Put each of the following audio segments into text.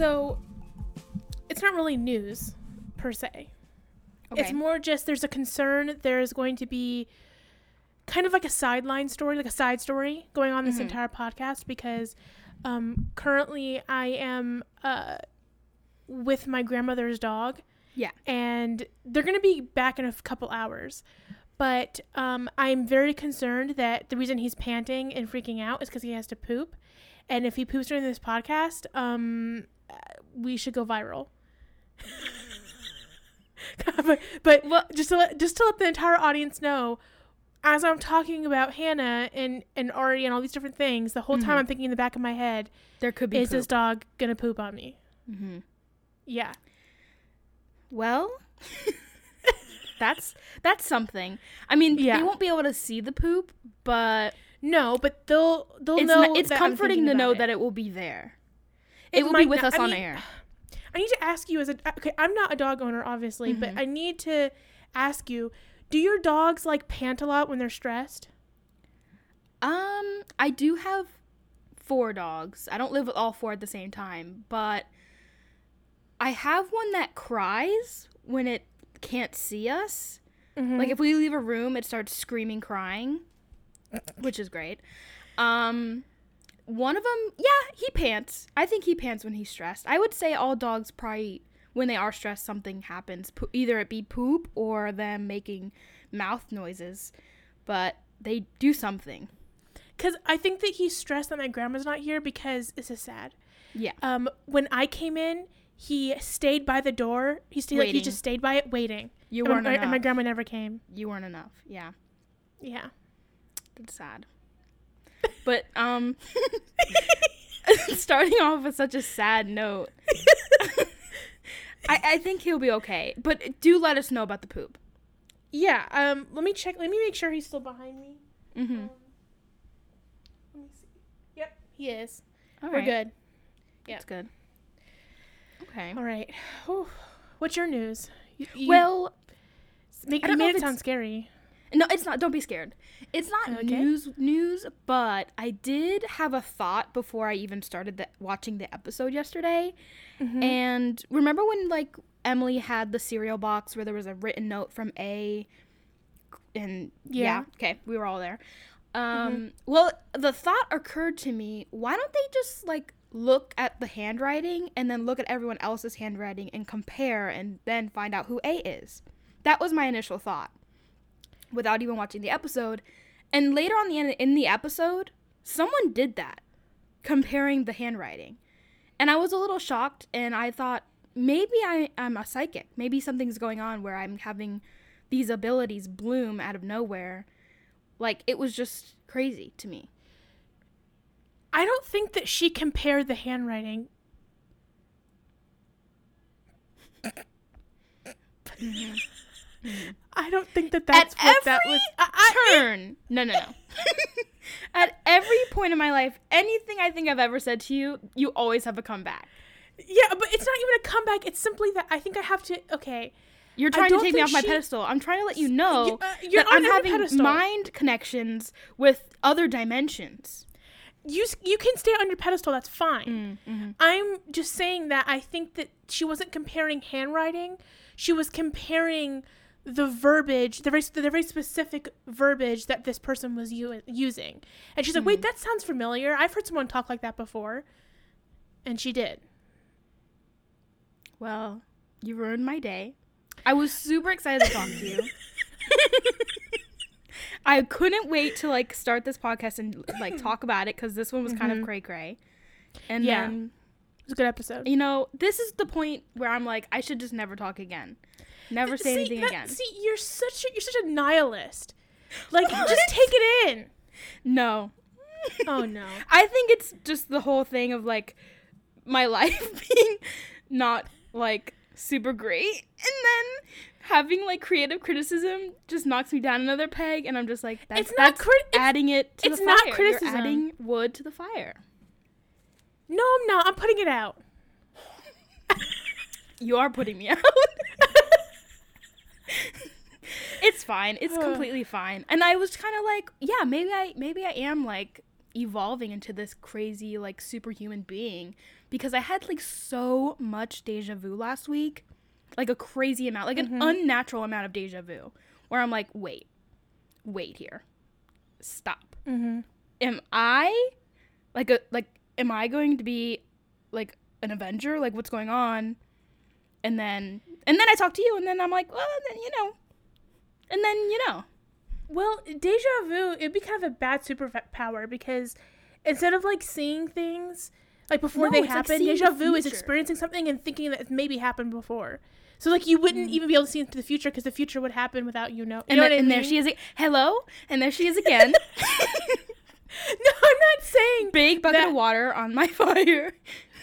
so it's not really news per se. Okay. It's more just there's a concern there's going to be kind of like a sideline story, like a side story going on this Mhm. entire podcast because um, currently I am uh, with my grandmother's dog. Yeah. And they're going to be back in a couple hours. But um, I'm very concerned that the reason he's panting and freaking out is because he has to poop. And if he poops during this podcast, um, we should go viral. but but Well- just to let, just to let the entire audience know, as I'm talking about Hanna and and Ari and all these different things, the whole time Mhm. I'm thinking in the back of my head, there could be is this dog gonna poop on me? hmm Yeah. Well, that's that's something. I mean, Yeah. they won't be able to see the poop, but No, but they'll they'll it's know. it's comforting to know about that it will be there. It It, will be with not- us I on mean, air. I need to ask you as a okay. I'm not a dog owner, obviously, but Mhm. I need to ask you: Do your dogs like pant a lot when they're stressed? Um, I do have four dogs. I don't live with all four at the same time, but I have one that cries when it can't see us. Mm-hmm. Like if we leave a room, it starts screaming, crying, which is great. Um, one of them, yeah, he pants. I think he pants when he's stressed. I would say all dogs probably when they are stressed, something happens. Po- either it be poop or them making mouth noises, but they do something. Because I think that he's stressed that my grandma's not here because this is sad. Yeah. Um, when I came in, he stayed by the door. He stayed like he just stayed by it waiting. You and, weren't my, enough. and my grandma never came. you weren't enough. Yeah, Yeah. that's sad. But um, starting off with such a sad note, I I think he'll be okay. But do let us know about the poop. Yeah. Um. Let me check. Let me make sure he's still behind me. Mm-hmm. Um, let me see. Yep, he is. All We're right. good. That's good. Okay. All right. Whew. What's your news? You, you Well, make, I don't know it sound scary. No, it's not. Don't be scared. It's not Okay. news news, but I did have a thought before I even started the, watching the episode yesterday. Mm-hmm. And remember when like Emily had the cereal box where there was a written note from A and yeah, Yeah. okay, we were all there. Um well, the thought occurred to me, why don't they just like look at the handwriting and then look at everyone else's handwriting and compare and then find out who A is? That was my initial thought without even watching the episode. And later on the end in the episode, someone did that, comparing the handwriting. And I was a little shocked and I thought maybe I, I'm a psychic. Maybe something's going on where I'm having these abilities bloom out of nowhere. Like it was just crazy to me. I don't think that she compared the handwriting. Mm-hmm. Mm-hmm. I don't think that that's At what that was. I, I, Turn. No, no, no. At every point in my life, anything I think I've ever said to you, you always have a comeback. yeah, but it's not even a comeback. It's simply that I think I have to. Okay, You're trying to take me off my she- pedestal. I'm trying to let you know uh, you're that I'm having pedestal. mind connections with other dimensions. you you can stay on your pedestal. That's fine. Mm-hmm. I'm just saying that I think that she wasn't comparing handwriting. She was comparing the verbiage, the very, the very specific verbiage that this person was u- using. And she's like, wait, that sounds familiar. I've heard someone talk like that before. And she did. Well, you ruined my day. I was super excited to talk to you. I couldn't wait to like start this podcast and like talk about it because this one was kind of Mhm. cray cray. And Yeah. then It was a good episode. you know, this is the point where I'm like, I should just never talk again. Never say see, anything that- again. See, you're such a, you're such a nihilist. Like, just take it in. no. Oh no. I think it's just the whole thing of like my life being not like super great and then having like creative criticism just knocks me down another peg and I'm just like that's, It's not that's crit- it's- adding it to it's the not fire. criticism. You're adding wood to the fire. No, I'm not. I'm putting it out. You are putting me out. It's fine. It's completely fine. And I was kind of like, yeah, maybe I maybe I am like evolving into this crazy like superhuman being because I had like so much deja vu last week. Like a crazy amount, like an unnatural amount of deja vu where I'm like, "Wait. Wait here. Stop. Mm-hmm. Am I like a like am I going to be like an avenger? Like what's going on?" And then and then I talk to you and then I'm like, "Well, then you know." And then, you know, Well, deja vu, it'd be kind of a bad superpower because instead of like seeing things like before No, they it's like happen, deja vu is experiencing something and thinking that it maybe happened before. So like you wouldn't mm. even be able to see into the future because the future would happen without you know. You and, know I and there she is. Hello, and there she is again. No, I'm not saying. Big bucket That- of water on my fire.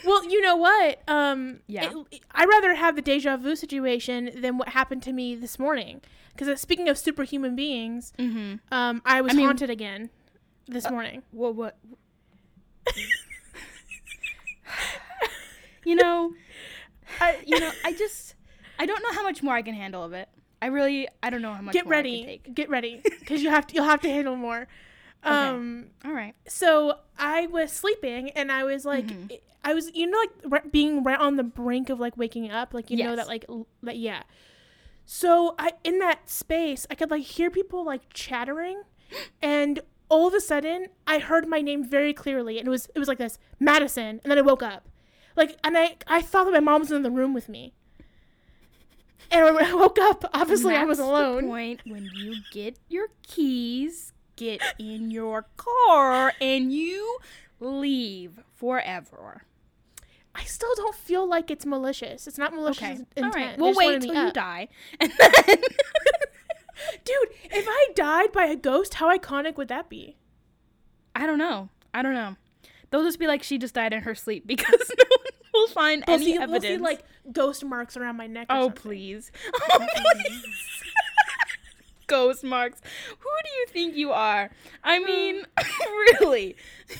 Well, you know what? Um, Yeah. it- I'd rather have the deja vu situation than what happened to me this morning. Because speaking of superhuman beings, Mm-hmm. um, I was I mean- Uh, haunted again this morning. What? What? you know, I, you know, I just, I don't know how much more I can handle of it. I really, I don't know how much Get more I ready, can take. get ready, because you have to. You'll have to handle more. Um, All right. so I was sleeping and I was like, Mhm. I was, you know, like being right on the brink of like waking up, like you know that like that yeah. So I in that space, I could like hear people like chattering, and all of a sudden I heard my name very clearly, and it was it was like this Madisson, and then I woke up, like, and I I thought that my mom was in the room with me. And when I woke up, obviously I was alone. The point when you get your keys, get in your car, and you leave forever. I still don't feel like it's malicious. It's not malicious Okay. intent. All right. We'll wait till you die, and then. Dude, if I died by a ghost, how iconic would that be? I don't know. I don't know. They'll just be like she just died in her sleep because no one will find They'll any see, evidence. see like ghost marks around my neck. Oh something. please, oh please. Ghost marks. Who do you think you are? I mean, really.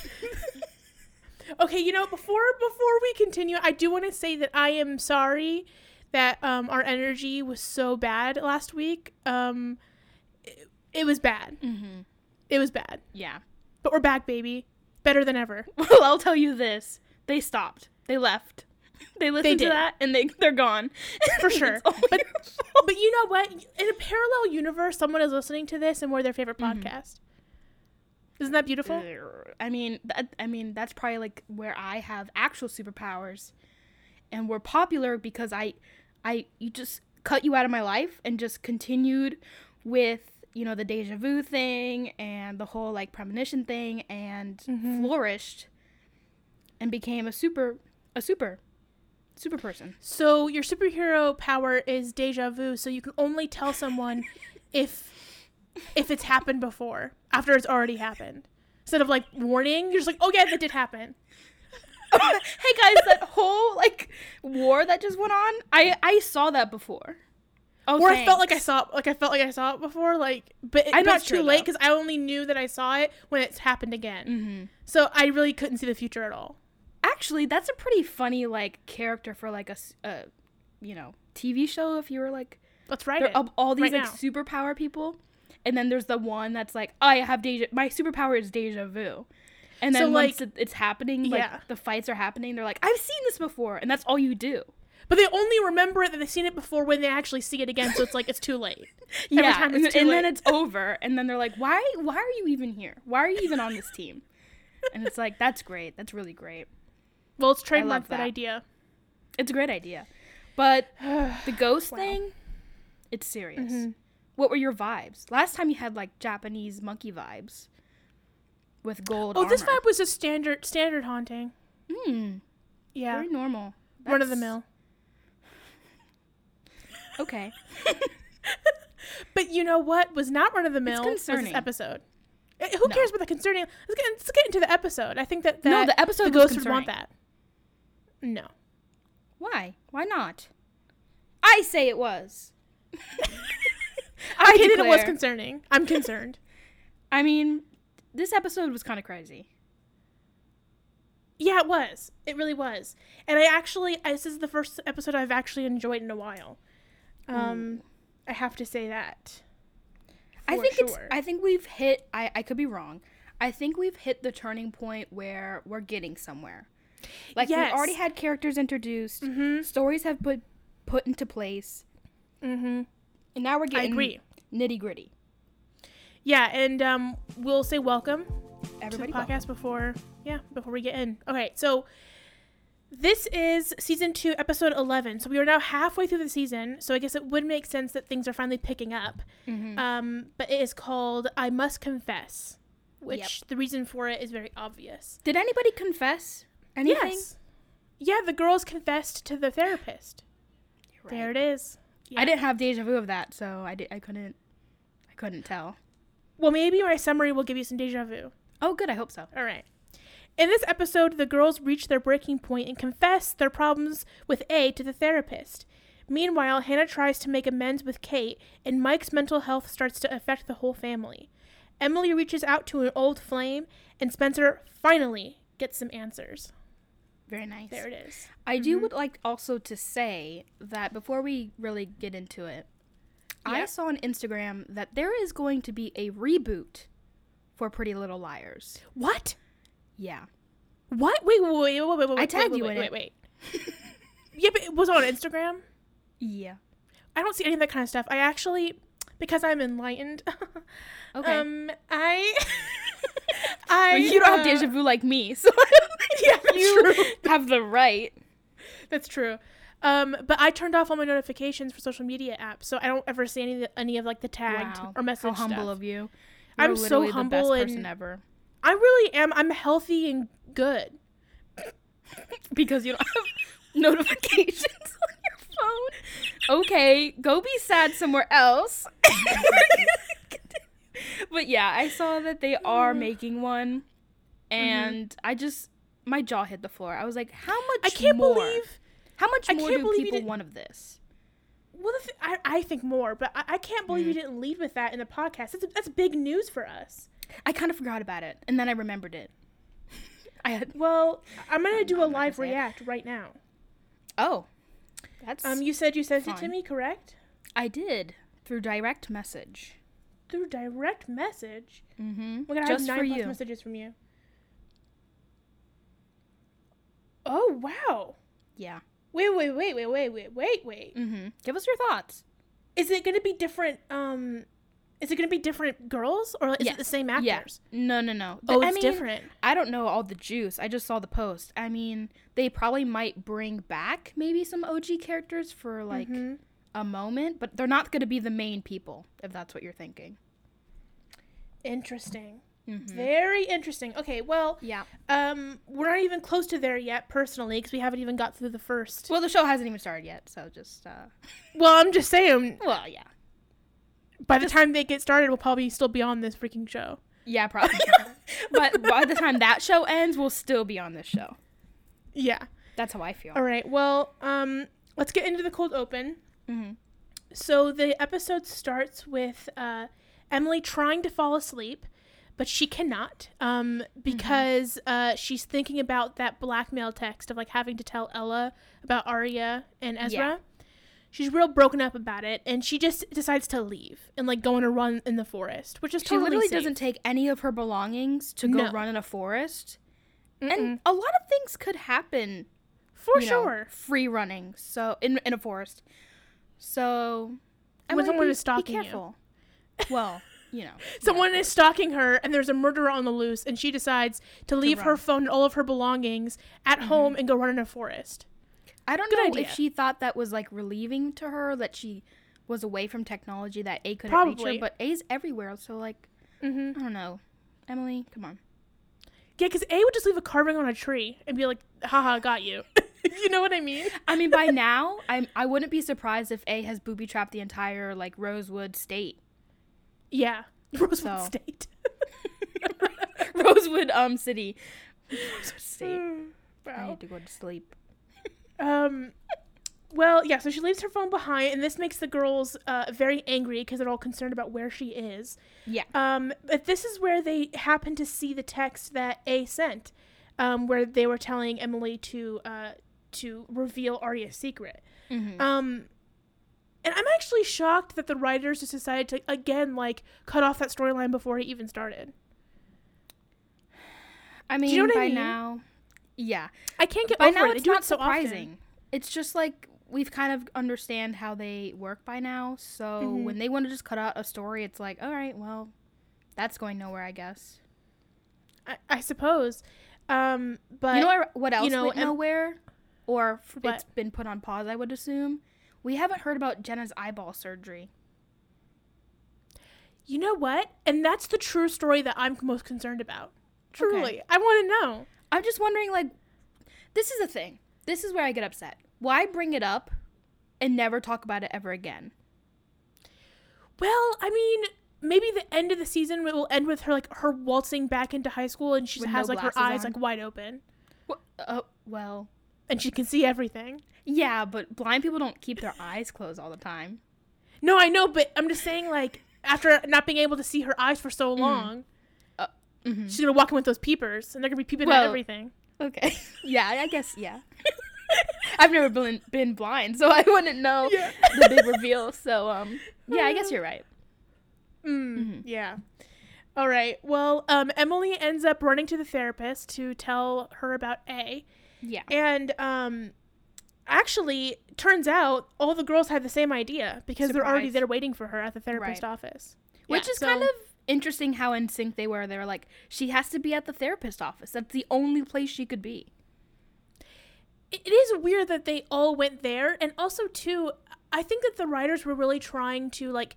Okay, you know, before before we continue, I do want to say that I am sorry that um our energy was so bad last week. Um, it, it was bad. Mm-hmm. It was bad. Yeah. But we're back, baby. Better than ever. Well, I'll tell you this: they stopped. They left. They listened to did. that, and they they're gone. For sure. But-. But you know what? In a parallel universe, someone is listening to this and we're their favorite Mhm. podcast. Isn't that beautiful? I mean, that, I mean, that's probably like where I have actual superpowers, and we're popular because I, I, you just cut you out of my life and just continued with you know the deja vu thing and the whole like premonition thing and Mhm. flourished, and became a super, a super, super person. So your superhero power is deja vu, so you can only tell someone if if it's happened before, after it's already happened. Instead of like warning, you're just like, oh yeah, that did happen. hey guys, that whole like war that just went on, I I saw that before. Oh, or I felt like I saw it, like I felt like I saw it before, like but it, I'm not it's too late because I only knew that I saw it when it's happened again. Mm-hmm. So I really couldn't see the future at all. Actually, that's a pretty funny like character for like a, you know TV show. If you were like Let's write there it. all these right like now. superpower people, and then there's the one that's like I have deja. My superpower is deja vu, and then So, once like- it's happening, like Yeah. the fights are happening, they're like I've seen this before, and that's all you do. But they only remember it that they've seen it before when they actually see it again. So it's like it's too late. Every yeah, time and, it's too and then late. it's over, and then they're like, why Why are you even here? Why are you even on this team? And it's like that's great. That's really great. Well, let's trademark that. that. idea. It's a great idea, but the ghost Wow. thing, it's serious. Mhm. What were your vibes? Last time you had like Japanese monkey vibes with gold. Oh, this vibe was a standard standard haunting. Hmm. Yeah, Very normal. run of the mill. Okay. But you know what was not run of the mill this episode. Eh, Who No. cares about the concerning? Let's get, let's get into the episode. I think that, that no, the episode the ghost would want that. No. Why? Why not? I say it was. I okay, then it was concerning. I'm concerned. I mean, this episode was kind of crazy. yeah, it was. It really was. And I actually, this is the first episode I've actually enjoyed in a while. Um, I have to say that. I think it's. I think we've hit. I. I could be wrong. I think we've hit the turning point where we're getting somewhere. Like Yes. we've already had characters introduced, Mm-hmm. stories have put put into place, Mm-hmm. and now we're getting nitty gritty. Yeah, and um, we'll say welcome Everybody, to the podcast before yeah before we get in. Okay, so this is season two, episode eleven. So we are now halfway through the season. So I guess it would make sense that things are finally picking up. Mhm. Um, but it is called "I Must Confess," which the reason for it is very obvious. Did anybody confess anything? Yes. Yeah, the girls confessed to the therapist. You're There it is. Yeah. I didn't have deja vu of that, so I did. I couldn't. I couldn't tell. Well, maybe my summary will give you some deja vu. Oh, good. I hope so. All right. In this episode, the girls reach their breaking point and confess their problems with A to the therapist. Meanwhile, Hanna tries to make amends with Kate, and Mike's mental health starts to affect the whole family. Emily reaches out to an old flame, and Spencer finally gets some answers. Very nice. There it is. I do mm-hmm. would like also to say that before we really get into it, I saw on Instagram that there is going to be a reboot for Pretty Little Liars. What? Yeah. What? Wait, wait, wait, wait, wait, wait. I wait, tagged wait, you wait, in wait, it. wait. yeah, but it was on Instagram. Yeah. I don't see any of that kind of stuff. I actually, because I'm enlightened. Okay. Um, I, I. you don't have uh, deja vu like me, so Yeah, you true. have the right. That's true. Um, but I turned off all my notifications for social media apps, so I don't ever see any of the, any of like the tagged Wow. or message How humble stuff. of you. I'm You're so literally humble the best person and- ever. I really am. I'm healthy and good. because you don't have notifications phone. Okay, go be sad somewhere else. but yeah, I saw that they are making one, and I just my jaw hit the floor. I was like, how much? I can't more? believe. How much I more can't do you people want of this? Well, the th- I, I think more, but I, I can't believe you Mm. didn't lead with that in the podcast. That's that's big news for us. I kind of forgot about it, and then I remembered it. I had Well, I'm gonna do a I'm not gonna live say it. react right now. oh, that's Um, you said you sent it to me, correct? I did through direct message. Through direct message. Mm-hmm. We're gonna Just have for nine plus you. messages from you. Oh wow! Yeah. Wait, wait, wait, wait, wait, wait, wait, wait. Mm-hmm. Give us your thoughts. Is it gonna be different? Um, is it gonna be different girls or is Yes. it the same actors? Yeah. No, no, no. Oh, I it's mean, different. I don't know all the juice. I just saw the post. I mean, they probably might bring back maybe some OG characters for like Mhm. a moment, but they're not going to be the main people, if that's what you're thinking. Interesting. Mm-hmm. Very interesting. Okay, well, Yeah. um, we're not even close to there yet, personally, because we haven't even got through the first. Well, the show hasn't even started yet, so just uh Well, I'm just saying, well, yeah. By the time they get started, we'll probably still be on this freaking show. Yeah, probably. but by the time that show ends, we'll still be on this show. Yeah. That's how I feel. All right. Well, um, let's get into the cold open. Mm-hmm. So the episode starts with uh, Emily trying to fall asleep, but she cannot um, because uh, she's thinking about that blackmail text of like having to tell Ella about Aria and Ezra. Yeah. She's real broken up about it, and she just decides to leave and like go on a run in the forest, which is She totally literally safe. doesn't take any of her belongings to go No. run in a forest. Mm-mm. And a lot of things could happen for you know, sure. free running. So in in a forest. So When someone be, is stalking you. be careful. Well, you know. Someone is stalking her, and there's a murderer on the loose, and she decides to leave her phone and all of her belongings at mm-hmm. home and go run in a forest. I don't Good know idea. if she thought that was like relieving to her that she was away from technology that A couldn't Probably. reach her, but A's everywhere. So like, Mm-hmm. I don't know. Emily, come on. Yeah, because A would just leave a carving on a tree and be like, haha, got you. you know what I mean? I mean, by now, I'm I wouldn't be surprised if A has booby trapped the entire like Rosewood state. Yeah. Rosewood So. State. Rosewood um city. Rosewood state. I need to go to sleep. Um, well, yeah, so she leaves her phone behind, and this makes the girls uh, very angry because they're all concerned about where she is. Yeah. Um, but this is where they happen to see the text that A sent, um, where they were telling Emily to uh, to reveal Aria's secret. Mm-hmm. Um, and I'm actually shocked that the writers just decided to again like cut off that storyline before it even started. I mean, you know what I by mean? now, yeah. I can't get By over now, it. It's not it so often. surprising. It's just like we've kind of understand how they work by now. So Mhm. when they want to just cut out a story, it's like, all right, well, that's going nowhere, I guess. I, I suppose. Um, but you know what, what else know, went nowhere, or What? it's been put on pause? I would assume. We haven't heard about Jenna's eyeball surgery. you know what? And that's the true story that I'm most concerned about. Truly, I want to know. I'm just wondering, like, this is the thing. This is where I get upset. Why bring it up and never talk about it ever again? Well, I mean, maybe the end of the season will end with her like her waltzing back into high school, and she With has no like her glasses eyes on? like wide open, Wh- Oh, uh, well, and she can see everything. yeah, but blind people don't keep their eyes closed all the time. No, I know, but I'm just saying, like, after not being able to see her eyes for so mm. long, Mhm. she's gonna walk in with those peepers, and they're gonna be peeping Well- at everything. Okay. yeah, I guess yeah. I've never been been blind, so I wouldn't know Yeah. the big reveal. So um, yeah, I guess you're right. Mm, Mhm. Yeah. All right. Well, um, Emily ends up running to the therapist to tell her about A, Yeah. and um, actually, turns out all the girls had the same idea because they're already there waiting for her at the therapist Right. office. Which Yeah, is so- kind of interesting how in sync they were. They were like, she has to be at the therapist office. That's the only place she could be. it is weird that they all went there and also too i think that the writers were really trying to like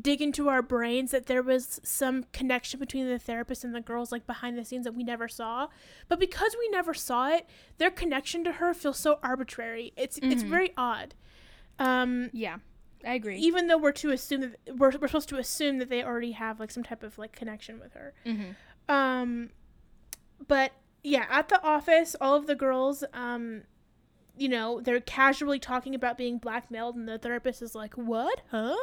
dig into our brains that there was some connection between the therapist and the girls like behind the scenes that we never saw but because we never saw it their connection to her feels so arbitrary it's it's Mhm. very odd um Yeah, I agree. even though we're to assume that we're, we're supposed to assume that they already have like some type of like connection with her hmm um, but yeah, at the office, all of the girls, um, you know, they're casually talking about being blackmailed, and the therapist is like, "What? Huh?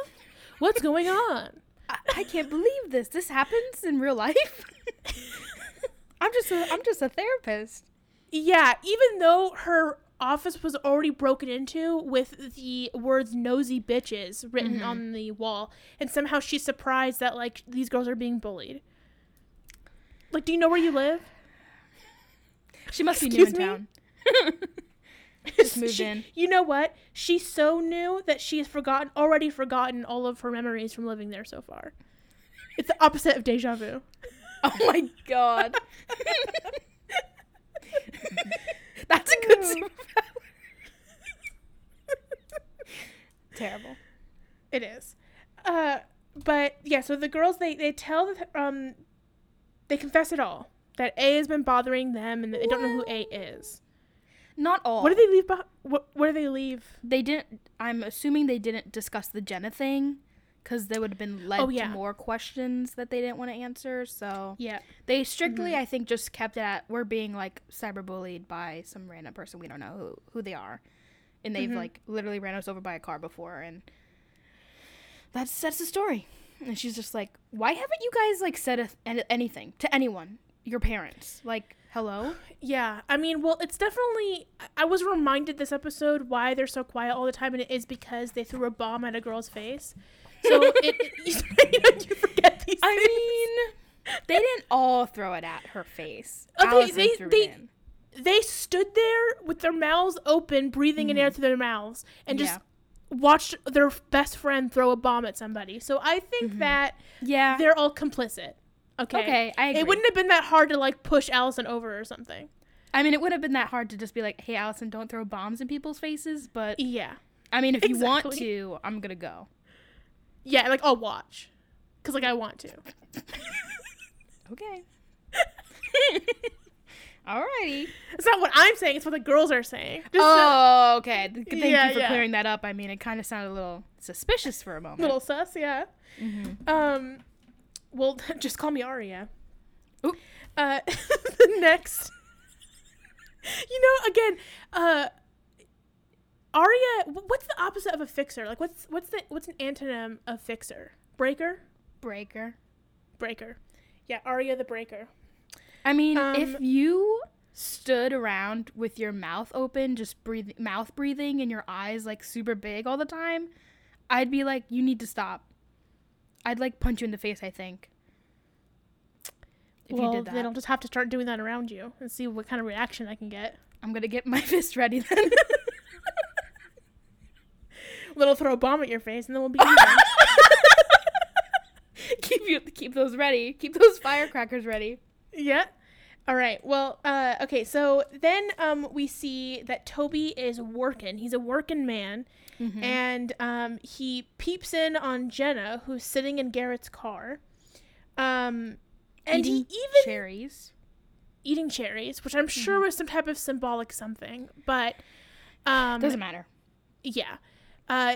What's going on?" I, I can't believe this. This happens in real life. I'm just a I'm just a therapist. Yeah, even though her office was already broken into with the words "nosy bitches" written Mhm. on the wall, and somehow she's surprised that like these girls are being bullied. Like, do you know where you live? She must be new in me? town. Just moved She- in. You know what? She's so new that she has forgotten already forgotten all of her memories from living there so far. It's the opposite of deja vu. Oh my god. That's a good superpower. Terrible. It is. Uh, but yeah, so the girls they they tell the, um they confess it all that A has been bothering them and that they don't know who A is. Not all. What do they leave? Beh- what Where do they leave? They didn't. I'm assuming they didn't discuss the Jenna thing, because they would have been led Oh, yeah. to more questions that they didn't want to answer. So Yeah. they strictly, Mhm. I think, just kept it at we're being like cyberbullied by some random person we don't know who who they are, and they've Mhm. like literally ran us over by a car before, and that's that's the story. And she's just like, why haven't you guys like said a, an- anything to anyone, your parents? Like, hello. Yeah, I mean, well, it's definitely. I- I was reminded this episode why they're so quiet all the time, and it is because they threw a bomb at a girl's face. So it, it you, forget these. I things. mean, they didn't all throw it at her face. Okay, they- Alison they- they- they stood there with their mouths open, breathing in air through their mouths, and just Yeah. watched their best friend throw a bomb at somebody. So I think Mhm. that Yeah. they're all complicit. Okay. Okay, I agree. It wouldn't have been that hard to like push Alison over or something. I mean, it would have been that hard to just be like, "Hey, Alison, don't throw bombs in people's faces." But Yeah. I mean, if you want to, I'm gonna go. Yeah, like I'll watch. Cause like I want to. Okay. Alrighty. It's not what I'm saying. It's what the girls are saying. Just Oh, okay. Thank Yeah, you for yeah. clearing that up. I mean, it kind of sounded a little suspicious for a moment. little sus, yeah. Mhm. Um, well, just call me Aria. Oop. Uh, the next, you know, again, uh, Aria. What's the opposite of a fixer? Like, what's what's the what's an antonym of fixer? Breaker, Breaker. breaker. Yeah, Aria the breaker. I mean, Um, if you stood around with your mouth open, just breathing, mouth breathing, and your eyes like super big all the time, I'd be like, you need to stop. I'd like punch you in the face. I think. if well, you did that. then I'll just have to start doing that around you and see what kind of reaction I can get. I'm gonna get my fist ready then. Little throw a bomb at your face, and then we'll be even. keep you keep those ready. Keep those firecrackers ready. yeah. All right. Well, uh, okay. So then um, we see that Toby is working. He's a working man, Mm-hmm. and um, he peeps in on Jenna, who's sitting in Garrett's car. Um, and he even cherries. eating cherries, which I'm sure was some type of symbolic something, but um, Doesn't matter. yeah. Uh,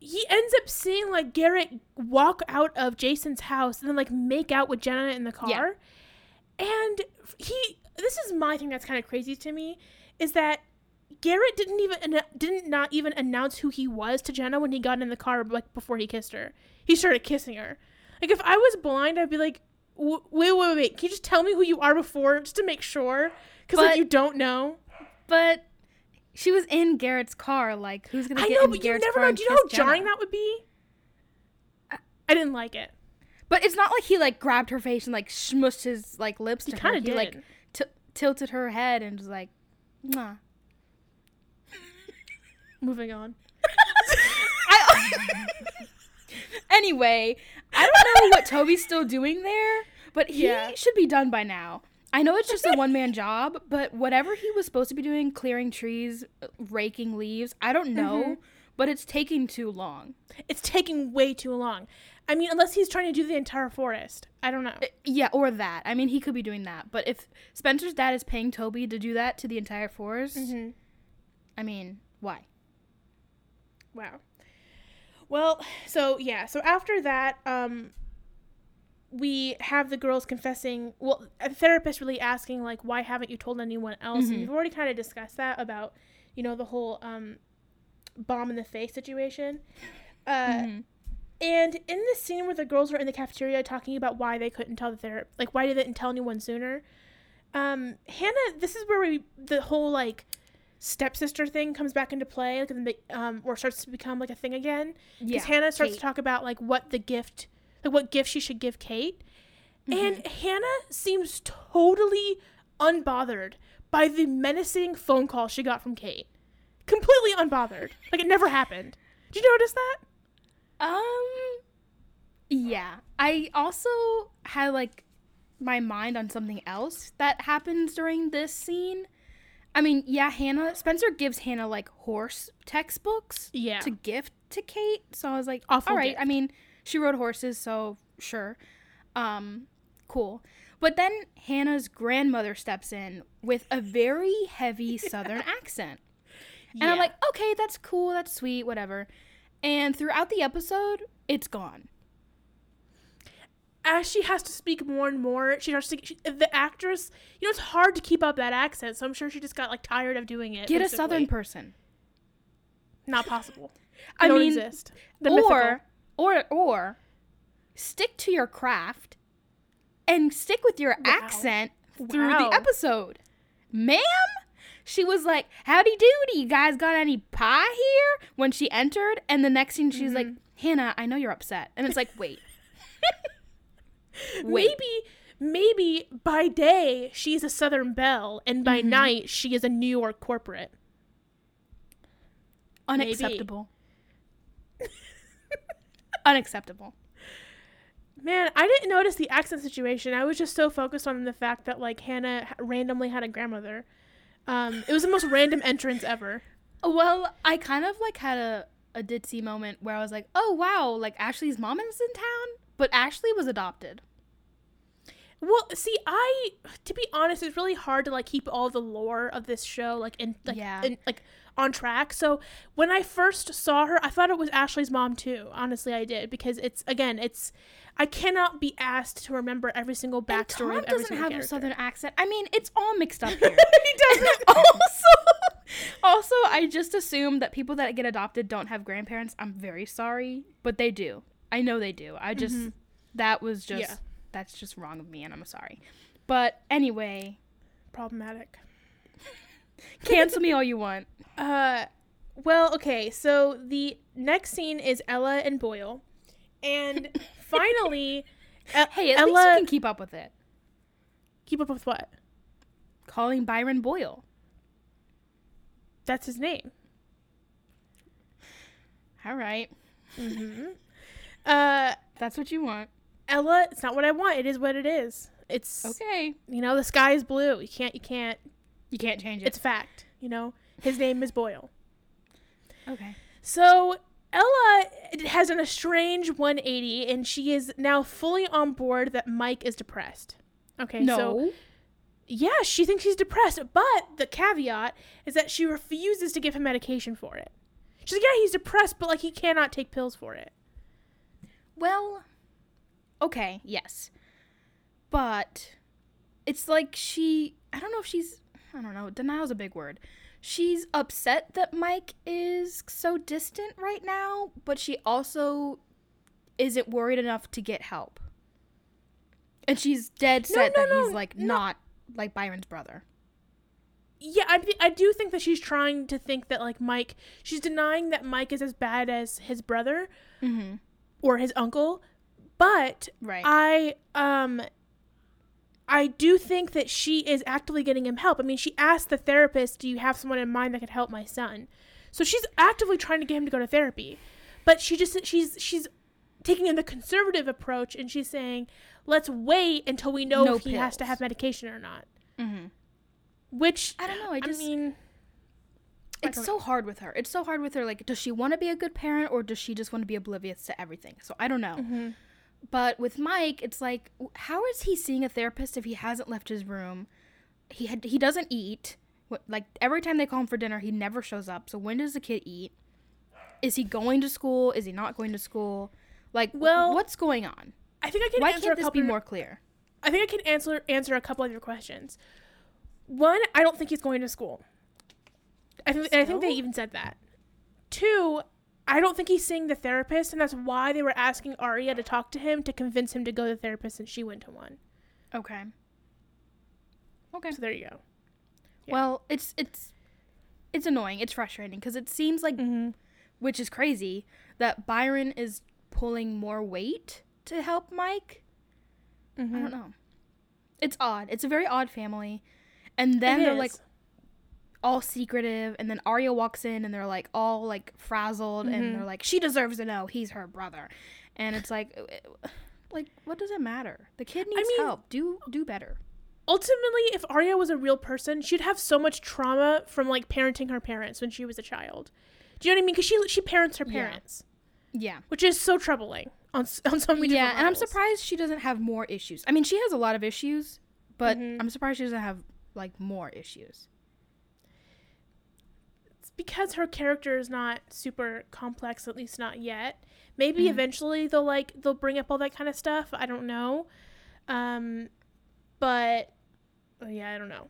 he ends up seeing like Garrett walk out of Jason's house and then like make out with Jenna in the car. Yeah. And he this is my thing that's kind of crazy to me is that Garrett didn't even didn't not even announce who he was to Jenna when he got in the car like before he kissed her. He started kissing her. Like if I was blind, I'd be like, "W- wait, wait, wait. Can you just tell me who you are before, just to make sure? Because like you don't know. But she was in Garrett's car. Like, who's gonna I get know, in but you never know. Do you know how jarring that would be? I didn't like it. But it's not like he like grabbed her face and like smushed his like lips He kind of did. like t- tilted her head and was like, "Mwah." Moving on. I- anyway, I don't know what Toby's still doing there, but he Yeah. should be done by now. I know it's just a one man job, but whatever he was supposed to be doing, clearing trees, raking leaves, I don't know, Mm-hmm. but it's taking too long. It's taking way too long. I mean, unless he's trying to do the entire forest. I don't know. Yeah, or that. I mean, he could be doing that, but if Spencer's dad is paying Toby to do that to the entire forest, Mm-hmm. I mean, why? Wow. Well, so yeah, so after that, um, we have the girls confessing. Well, a therapist really asking like, why haven't you told anyone else? And Mhm. we've already kind of discussed that about, you know, the whole um, bomb in the face situation. Uh, Mhm. And in the scene where the girls were in the cafeteria talking about why they couldn't tell the therapist, like why they didn't tell anyone sooner, um, Hanna, this is where we the whole like stepsister thing comes back into play, like um, or starts to become like a thing again. Because Yeah, Hanna starts Kate. to talk about like what the gift, like what gift she should give Kate, and Mm-hmm. Hanna seems totally unbothered by the menacing phone call she got from Kate. Completely unbothered, like it never happened. Did you notice that? Um yeah. I also had like my mind on something else that happens during this scene. I mean, yeah, Hanna Spencer gives Hanna like horse textbooks Yeah. to gift to Kate. So I was like, Awful all right. gift. I mean, she rode horses, so sure. Um cool. But then Hanna's grandmother steps in with a very heavy southern accent. And I'm like, okay, that's cool, that's sweet, whatever. And throughout the episode, it's gone. as she has to speak more and more, she starts to she, the actress. You know, it's hard to keep up that accent, so I'm sure she just got like tired of doing it. Get a southern person. Not possible. I mean, exist. The or mythical. Or or stick to your craft and stick with your Wow. accent through Wow. the episode. Ma'am? She was like, Howdy doody, you guys got any pie here? When she entered, and the next thing she's like, Mm-hmm. Hanna, I know you're upset. And it's like, wait. Wait. maybe maybe by day she's a Southern belle, and by Mhm. night she is a New York corporate. Unacceptable. Unacceptable. Man, I didn't notice the accent situation. I was just so focused on the fact that like Hanna randomly had a grandmother. Um, it was the most random entrance ever. Well, I kind of like had a, a ditzy moment where I was like, oh wow, like Ashley's mom is in town, but Ashley was adopted. Well, see, I to be honest, it's really hard to like keep all the lore of this show like in like Yeah. in, like on track. So when I first saw her, I thought it was Ashley's mom too. Honestly, I did because it's again, it's I cannot be asked to remember every single And backstory Tom of every doesn't have character. a southern accent. I mean, it's all mixed up here. he doesn't. also, also, I just assume that people that get adopted don't have grandparents. I'm very sorry, but they do. I know they do. I just mm-hmm. that was just Yeah. that's just wrong of me, and I'm sorry. But anyway, Problematic. Cancel me all you want. Uh, well, okay. So the next scene is Ella and Boyle, and finally, E- Hey, at least Ella. you can keep up with it. Keep up with what? Calling Byron Boyle. That's his name. All right. Mm-hmm. Uh, That's what you want. Ella, it's not what I want. It is what it is. It's Okay. you know the sky is blue. You can't you can't. You can't change it. It's fact. You know his name is Boyle. okay. So Ella has an a strange 180, and she is now fully on board that Mike is depressed. Okay, No. so yeah, she thinks he's depressed, but the caveat is that she refuses to give him medication for it. She's like, yeah, he's depressed, but like he cannot take pills for it. well, okay, yes. But it's like she I don't know if she's I don't know, denial's a big word. She's upset that Mike is so distant right now, but she also isn't worried enough to get help. And she's dead No, set no, that no, he's like no. not like Byron's brother. Yeah, I, I do think that she's trying to think that like Mike, she's denying that Mike is as bad as his brother Mm-hmm. or his uncle, but Right. I um I do think that she is actively getting him help. I mean, she asked the therapist, "Do you have someone in mind that could help my son?" So she's actively trying to get him to go to therapy. But she just she's she's taking in the conservative approach and she's saying, "Let's wait until we know No if he has to have medication or not." mm-hmm. Which I don't know. I I, just mean, it's so hard with her. It's so hard with her. Like, does she want to be a good parent or does she just want to be oblivious to everything? So I don't know. mhm. But with Mike, it's like, how is he seeing a therapist if he hasn't left his room? He had, he doesn't eat. Like every time they call him for dinner, he never shows up. So when does the kid eat? Is he going to school? Is he not going to school? Like, Well, what's going on? I think I can Why answer can't a this couple be more clear? I think I can answer answer a couple of your questions. One, I don't think he's going to school. I think I think they even said that. I don't think he's seeing the therapist, and that's why they were asking Aria to talk to him to convince him to go to the therapist, and she went to one. Okay. Okay. So there you go. Yeah. Well, it's it's it's annoying. It's frustrating because it seems like Mm-hmm. which is crazy that Byron is pulling more weight to help Mike. I Mm-hmm. don't know. It's odd. It's a very odd family. And then they're like all secretive and then Aria walks in and they're like all like frazzled Mhm. and they're like she deserves to know he's her brother. And it's like like what does it matter? The kid needs mean- help. Do do better. ultimately, if Aria was a real person, she'd have so much trauma from like parenting her parents when she was a child. Do you know what I mean? Because she she parents her parents, Yeah. which is so troubling on on so many. Yeah, and I'm surprised she doesn't have more issues. I mean, she has a lot of issues, but Mhm. I'm surprised she doesn't have like more issues. Because her character is not super complex at least not yet maybe Mhm. eventually they'll like they'll bring up all that kind of stuff i don't know um but oh, yeah i don't know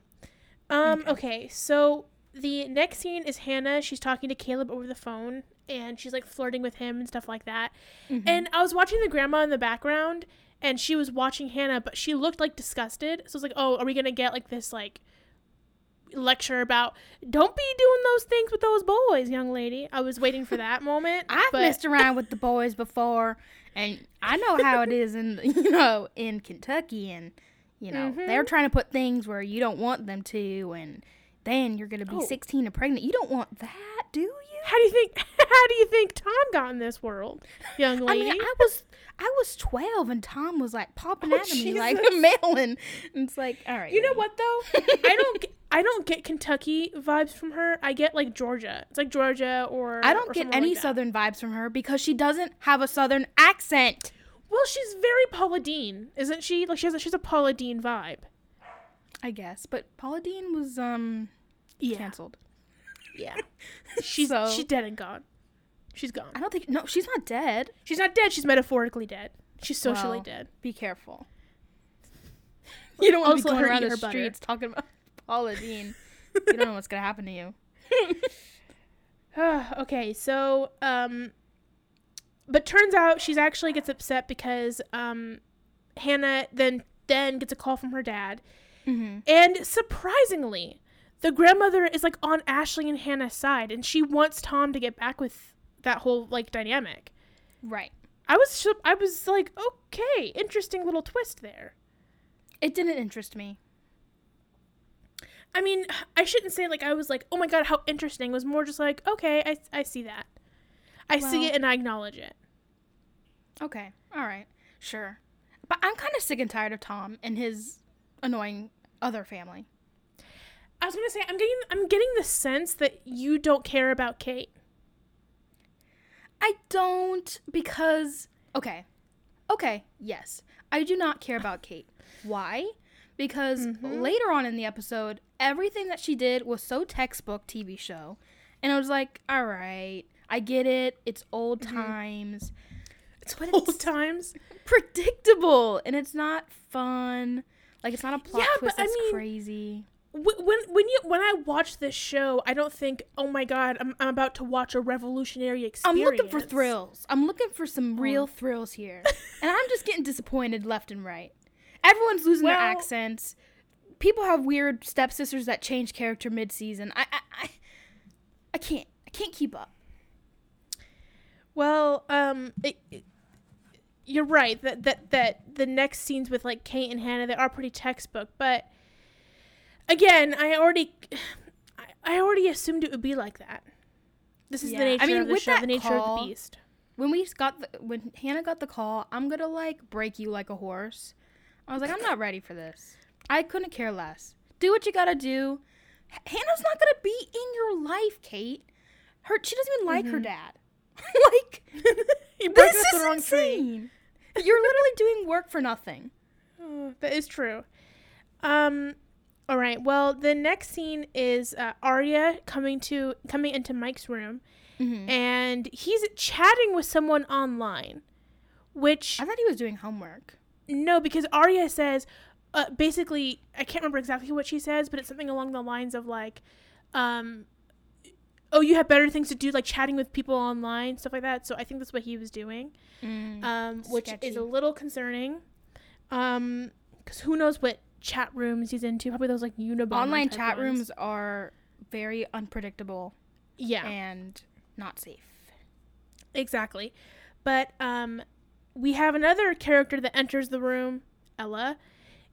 um Okay. okay so the next scene is hanna she's talking to caleb over the phone and she's like flirting with him and stuff like that Mm-hmm. and i was watching the grandma in the background and she was watching hanna but she looked like disgusted so i was like oh are we gonna get like this like lecture about don't be doing those things with those boys, young lady. I was waiting for that moment. I've but messed around with the boys before, and I know how it is in you know in Kentucky, and you know Mhm. they're trying to put things where you don't want them to, and then you're gonna be Oh. 16 and pregnant. You don't want that, do you? how do you think how do you think Tom got in this world, young lady? I mean, I was I was 12, and Tom was like popping Oh, at me like a. And it's like, all right, you know what though? I don't get, I don't get Kentucky vibes from her. I get like Georgia. It's like Georgia or I don't or get any like southern vibes from her because she doesn't have a southern accent. Well, she's very Paula Deen, isn't she? Like she has a, she's a Paula Deen vibe. I guess, but Paula Deen was um Yeah. canceled. Yeah. She's So- she's dead and gone. She's gone. I don't think no, she's not dead. She's not dead. She's metaphorically dead. She's socially Well, dead. Be careful. You don't want to be going around the butter. streets talking about Paula Deen. you don't know what's gonna happen to you. okay, so um but turns out she's actually gets upset because um Hanna then then gets a call from her dad. Mm-hmm. And surprisingly, the grandmother is like on Ashley and Hanna's side and she wants Tom to get back with that whole like dynamic. Right. I was I was like, okay, interesting little twist there. It didn't interest me. I mean, I shouldn't say like I was like, oh my god, how interesting. It was more just like, okay, I, I see that. I see it and I acknowledge it. Okay. All right. Sure. But I'm kind of sick and tired of Tom and his annoying other family. I was gonna say I'm getting I'm getting the sense that you don't care about Kate. I don't because okay. Okay, yes. I do not care about Kate. Why? Because mm-hmm. later on in the episode, everything that she did was so textbook TV show. And I was like, all right, I get it. It's old mm-hmm. times. It's But old it's- times. Predictable and it's not fun. Like it's not a plot Yeah, but twist I that's mean- crazy. Wh- When when you when I watch this show, I don't think, oh my god, I'm, I'm about to watch a revolutionary experience. I'm looking for thrills. I'm looking for some real thrills here. and I'm just getting disappointed left and right. Everyone's losing their accents. People have weird stepsisters that change character mid-season. I, I, I, I can't. I can't keep up. Well, um, it, it- you're right that that that the next scenes with like Kate and Hanna they are pretty textbook, but again, I already I, I already assumed it would be like that. This is Yeah, the I nature mean, of the with show, the nature of the beast. When we got the when Hanna got the call, I'm gonna like break you like a horse. I was like, I'm not ready for this. I couldn't care less. Do what you gotta do. H- Hanna's not gonna be in your life, Kate. Her she doesn't even like her dad. like you this is the wrong tree. insane. You're literally doing work for nothing. Oh, that is true. Um, all right. Well, the next scene is uh, Aria coming to coming into Mike's room, Mm-hmm. and he's chatting with someone online, which I thought he was doing homework. no, because Aria says, uh, basically, I can't remember exactly what she says, but it's something along the lines of like, um, oh, you have better things to do, like chatting with people online, stuff like that. So I think that's what he was doing, um, which Sketchy. is a little concerning, um, because who knows what chat rooms he's into? Probably those like Unabomber Online chat ones. rooms are very unpredictable Yeah, and not safe. exactly. But um, we have another character that enters the room, Ella,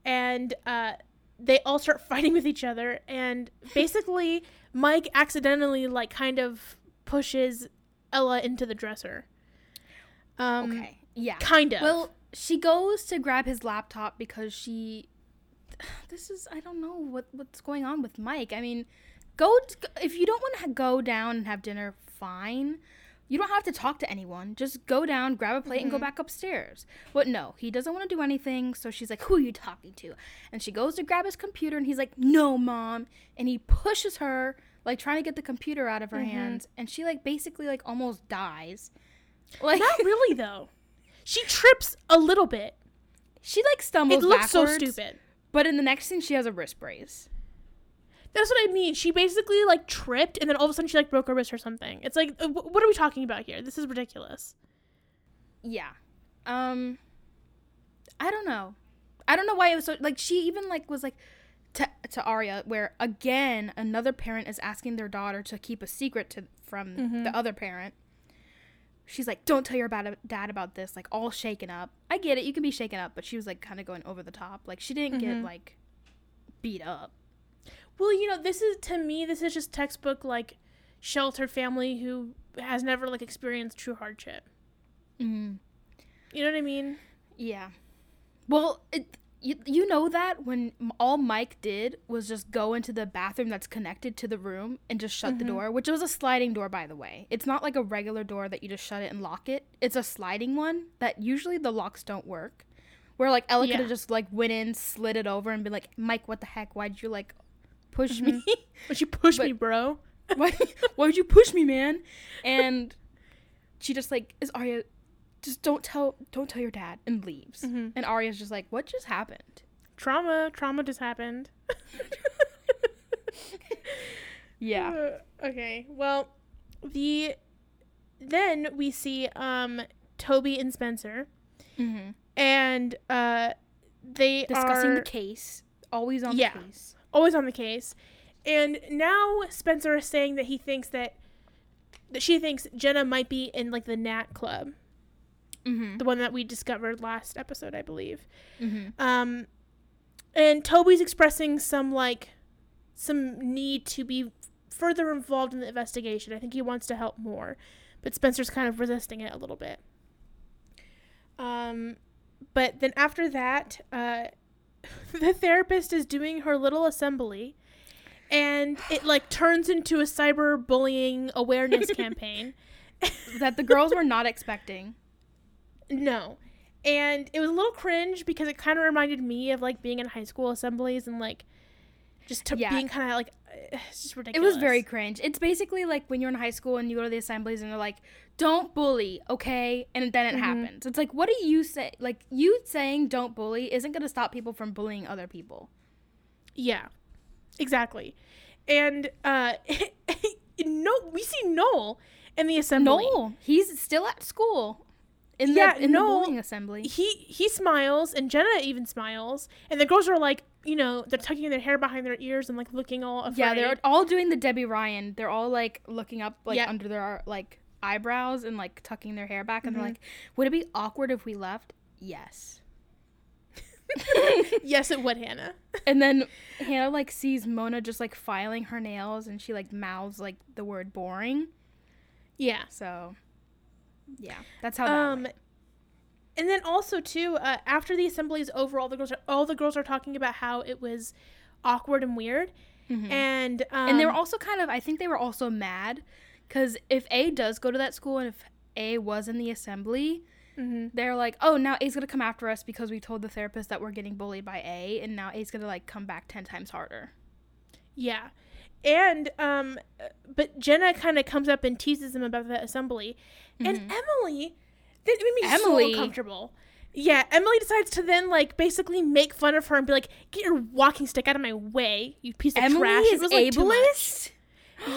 and uh, they all start fighting with each other. And basically, Mike accidentally, like, kind of pushes Ella into the dresser. Um, Okay. Yeah. Kind of. Well, she goes to grab his laptop because she. This is I don't know what what's going on with Mike. I mean, go if you don't want to go down and have dinner, fine. You don't have to talk to anyone. Just go down, grab a plate, and go mm-hmm. back upstairs. But no, he doesn't want to do anything. So she's like, "Who are you talking to?" And she goes to grab his computer, and he's like, "No, mom." And he pushes her, like trying to get the computer out of her mm-hmm. hands, and she like basically like almost dies. Like Not really, though. She trips a little bit. She like stumbles It looks so stupid. But in the next scene, she has a wrist brace. That's what I mean. She basically like tripped, and then all of a sudden she like broke her wrist or something. It's like, uh, what are we talking about here? This is ridiculous. Yeah. Um. I don't know. I don't know why it was so like she even like was like to to Aria where again another parent is asking their daughter to keep a secret to from the other parent. She's like, "Don't tell your bad dad about this." Like all shaken up. I get it. You can be shaken up, but she was like kind of going over the top. Like she didn't get like beat up. Well, you know, this is to me, this is just textbook like sheltered family who has never like experienced true hardship. Mm. You know what I mean? Yeah. Well, it, you, you know that when all Mike did was just go into the bathroom that's connected to the room and just shut the mm-hmm. door, which was a sliding door, by the way. It's not like a regular door that you just shut it and lock it. It's a sliding one that usually the locks don't work. Where like Ella could have just like went in, slid it over, and be like, Mike, what the heck? Why'd you like push me? But you push But- me, bro. why why'd you push me man and she just like is Aria just don't tell don't tell your dad and leaves Mhm. and Aria's just like what just happened Trauma, trauma just happened. yeah Uh, okay. Well, the then we see um Toby and Spencer, mm-hmm. and uh they discussing are the case always on Yeah. the case always on the case. And now Spencer is saying that he thinks that that she thinks Jenna might be in like the Nat Club, mm-hmm. the one that we discovered last episode, I believe. Mm-hmm. Um, and Toby's expressing some like some need to be further involved in the investigation. I think he wants to help more, but Spencer's kind of resisting it a little bit. Um, but then after that, uh, the therapist is doing her little assembly, and it like turns into a cyber bullying awareness campaign. that the girls were not expecting. No. And it was a little cringe because it kind of reminded me of like being in high school assemblies and like just to Yeah. being kind of like it's just ridiculous. It was very cringe. It's basically like when you're in high school and you go to the assemblies and they're like, "Don't bully, okay?" And then it Mhm. happens. It's like, what do you say? Like you saying "don't bully" isn't going to stop people from bullying other people. yeah, exactly. And uh, no, we see Noel in the assembly. Noel, he's still at school. In Yeah, the in Noel- the bullying assembly. He he smiles and Jenna even smiles and the girls are like you know they're tucking their hair behind their ears and like looking all afraid. Yeah, they're all doing the Debby Ryan. They're all like looking up like Yeah. under their like eyebrows and like tucking their hair back and Mhm. they're like, "Would it be awkward if we left?" Yes. yes, it would, Hanna. And then Hanna like sees Mona just like filing her nails and she like mouths like the word boring. Yeah. So yeah, that's how that Um, went. and then also too, uh, after the assembly is over, all the girls are all the girls are talking about how it was awkward and weird, Mhm. and um, and they were also kind of I think they were also mad cuz if A does go to that school and if A was in the assembly, mhm. they're like, "Oh, now A's going to come after us because we told the therapist that we're getting bullied by A and now A's going to like come back 10 times harder." yeah, and um, but Jenna kind of comes up and teases him about the assembly, and Mhm. Emily, that made me Emily. so uncomfortable. Yeah, Emily decides to then like basically make fun of her and be like, "Get your walking stick out of my way, you piece of Emily trash." is it was like ableist.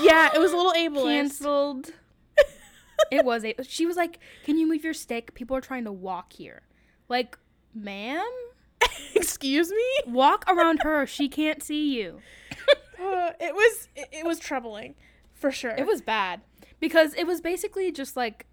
Yeah, it was a little ableist. Cancelled. it was a. She was like, "Can you move your stick? People are trying to walk here." Like, ma'am, Excuse me. walk around her. She can't see you. Uh, it was it, it was troubling, for sure. It was bad because it was basically just like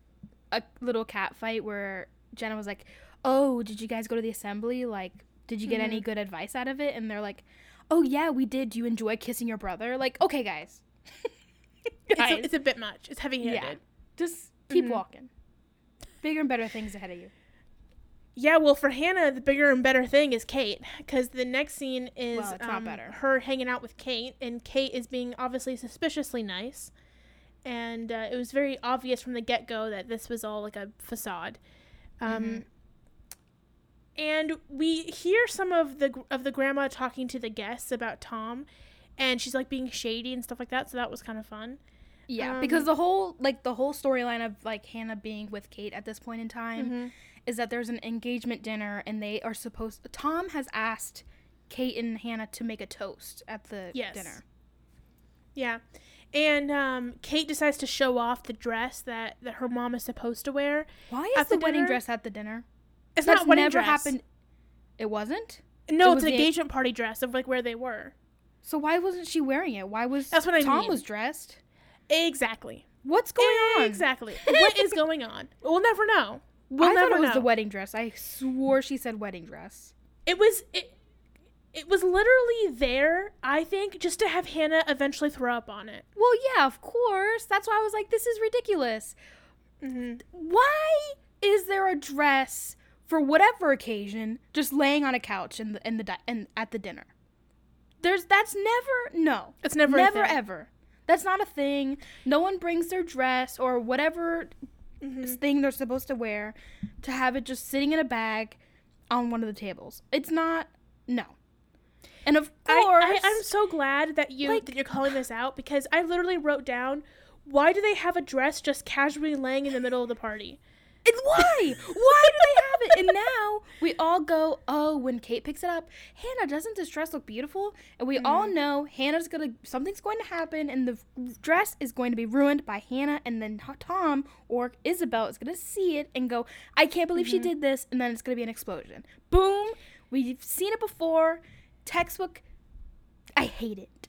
a little cat fight where Jenna was like, "Oh, did you guys go to the assembly? Like, did you get any good advice out of it?" And they're like, "Oh yeah, we did. Do you enjoy kissing your brother?" Like, okay, guys, It's a, it's a bit much. It's heavy handed. Yeah. Just keep Mhm. walking. Bigger and better things ahead of you. Well, for Hanna, the bigger and better thing is Kate, because the next scene is Well, um, better. her hanging out with Kate, and Kate is being obviously suspiciously nice, and uh, it was very obvious from the get go that this was all like a facade. Um, Mhm. And we hear some of the of the grandma talking to the guests about Tom, and she's like being shady and stuff like that. So that was kind of fun. Yeah, Um, because the whole like the whole storyline of like Hanna being with Kate at this point in time Mm-hmm. Is that there's an engagement dinner and they are supposed Tom has asked Kate and Hanna to make a toast at the Yes. dinner. Yeah. And um, Kate decides to show off the dress that, that her mom is supposed to wear. Why At is the, the wedding dress at the dinner? It's That's not wedding never dress. happened. It wasn't. No, It it's was an the- engagement party dress of like where they were. So why wasn't she wearing it? Why was That's what I Tom mean. was dressed? Exactly. What's going on? Exactly. what is going on? We'll never know. We'll I thought it was know. the wedding dress. I swore she said wedding dress. it was it. It was literally there, I think, just to have Hanna eventually throw up on it. Well, yeah, of course. That's why I was like, this is ridiculous. Mm-hmm. why is there a dress for whatever occasion just laying on a couch in the in the di- in, at the dinner? There's that's never no. It's never never ever. That's not a thing. No one brings their dress or whatever Mhm. thing they're supposed to wear to have it just sitting in a bag on one of the tables. It's not no. And of course, I, I'm so glad that you Like- that you're calling this out because I literally wrote down why do they have a dress just casually laying in the middle of the party? And why? Why do they have it? And now we all go, oh, when Kate picks it up, Hanna, doesn't this dress look beautiful? And we all Mm-hmm. know Hanna's gonna, something's going to happen, and the dress is going to be ruined by Hanna, and then Tom or Isabel is gonna see it and go, I can't believe she Mm-hmm. did this, and then it's gonna be an explosion. Boom! We've seen it before. Textbook. I hate it.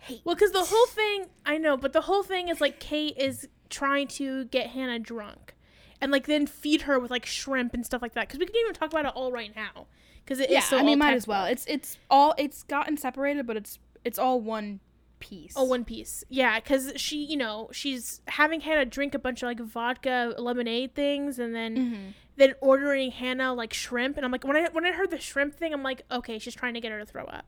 Hate. Well, because the whole thing, I know, but the whole thing is like Kate is trying to get Hanna drunk, and like then feed her with like shrimp and stuff like that. Because we can even talk about it all right now, because it is yeah, so I mean, might as well. It's it's all it's gotten separated, but it's it's all one piece. Oh, One Piece. Yeah, because she, you know, she's having Hanna drink a bunch of like vodka lemonade things, and then Mm-hmm. then ordering Hanna like shrimp. And I'm like, when I when I heard the shrimp thing, I'm like, okay, she's trying to get her to throw up.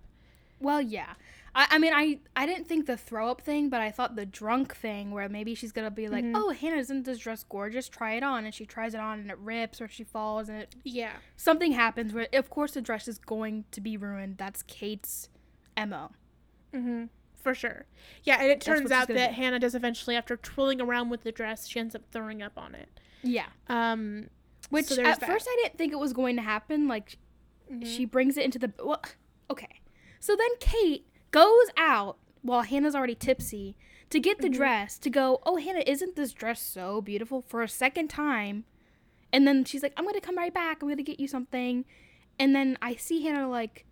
Well, yeah. I, I mean, I, I didn't think the throw up thing, but I thought the drunk thing where maybe she's going to be like, Mhm. oh, Hanna, isn't this dress gorgeous? Try it on. And she tries it on and it rips or she falls and it, Yeah. something happens where, of course, the dress is going to be ruined. That's Kate's MO. Mm-hmm. For sure. Yeah, and it turns out that do. Hanna does eventually, after twirling around with the dress, she ends up throwing up on it. Yeah. Um, Which So at that. first I didn't think it was going to happen. Like, mhm. she brings it into the. Well, okay. So then Kate goes out while Hanna's already tipsy to get the Mhm. dress to go, oh, Hanna, isn't this dress so beautiful for a second time? And then she's like, I'm going to come right back. I'm going to get you something. And then I see Hanna like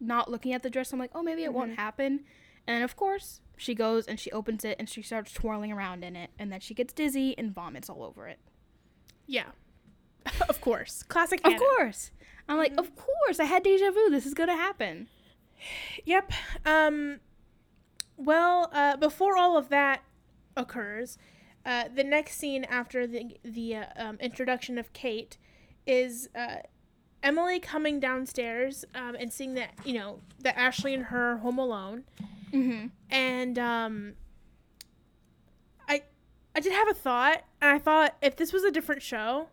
not looking at the dress. I'm like, oh, maybe it won't Mhm. happen. And of course, she goes and she opens it and she starts twirling around in it. And then she gets dizzy and vomits all over it. yeah. of course. Classic Of course. I'm like, of course. I had deja vu. This is going to happen. Yep. Um, well, uh, before all of that occurs, uh, the next scene after the the uh, um, introduction of Kate is uh, Emily coming downstairs um, and seeing that you know that Ashley and her are home alone, Mm-hmm. and um, I I did have a thought, and I thought if this was a different show,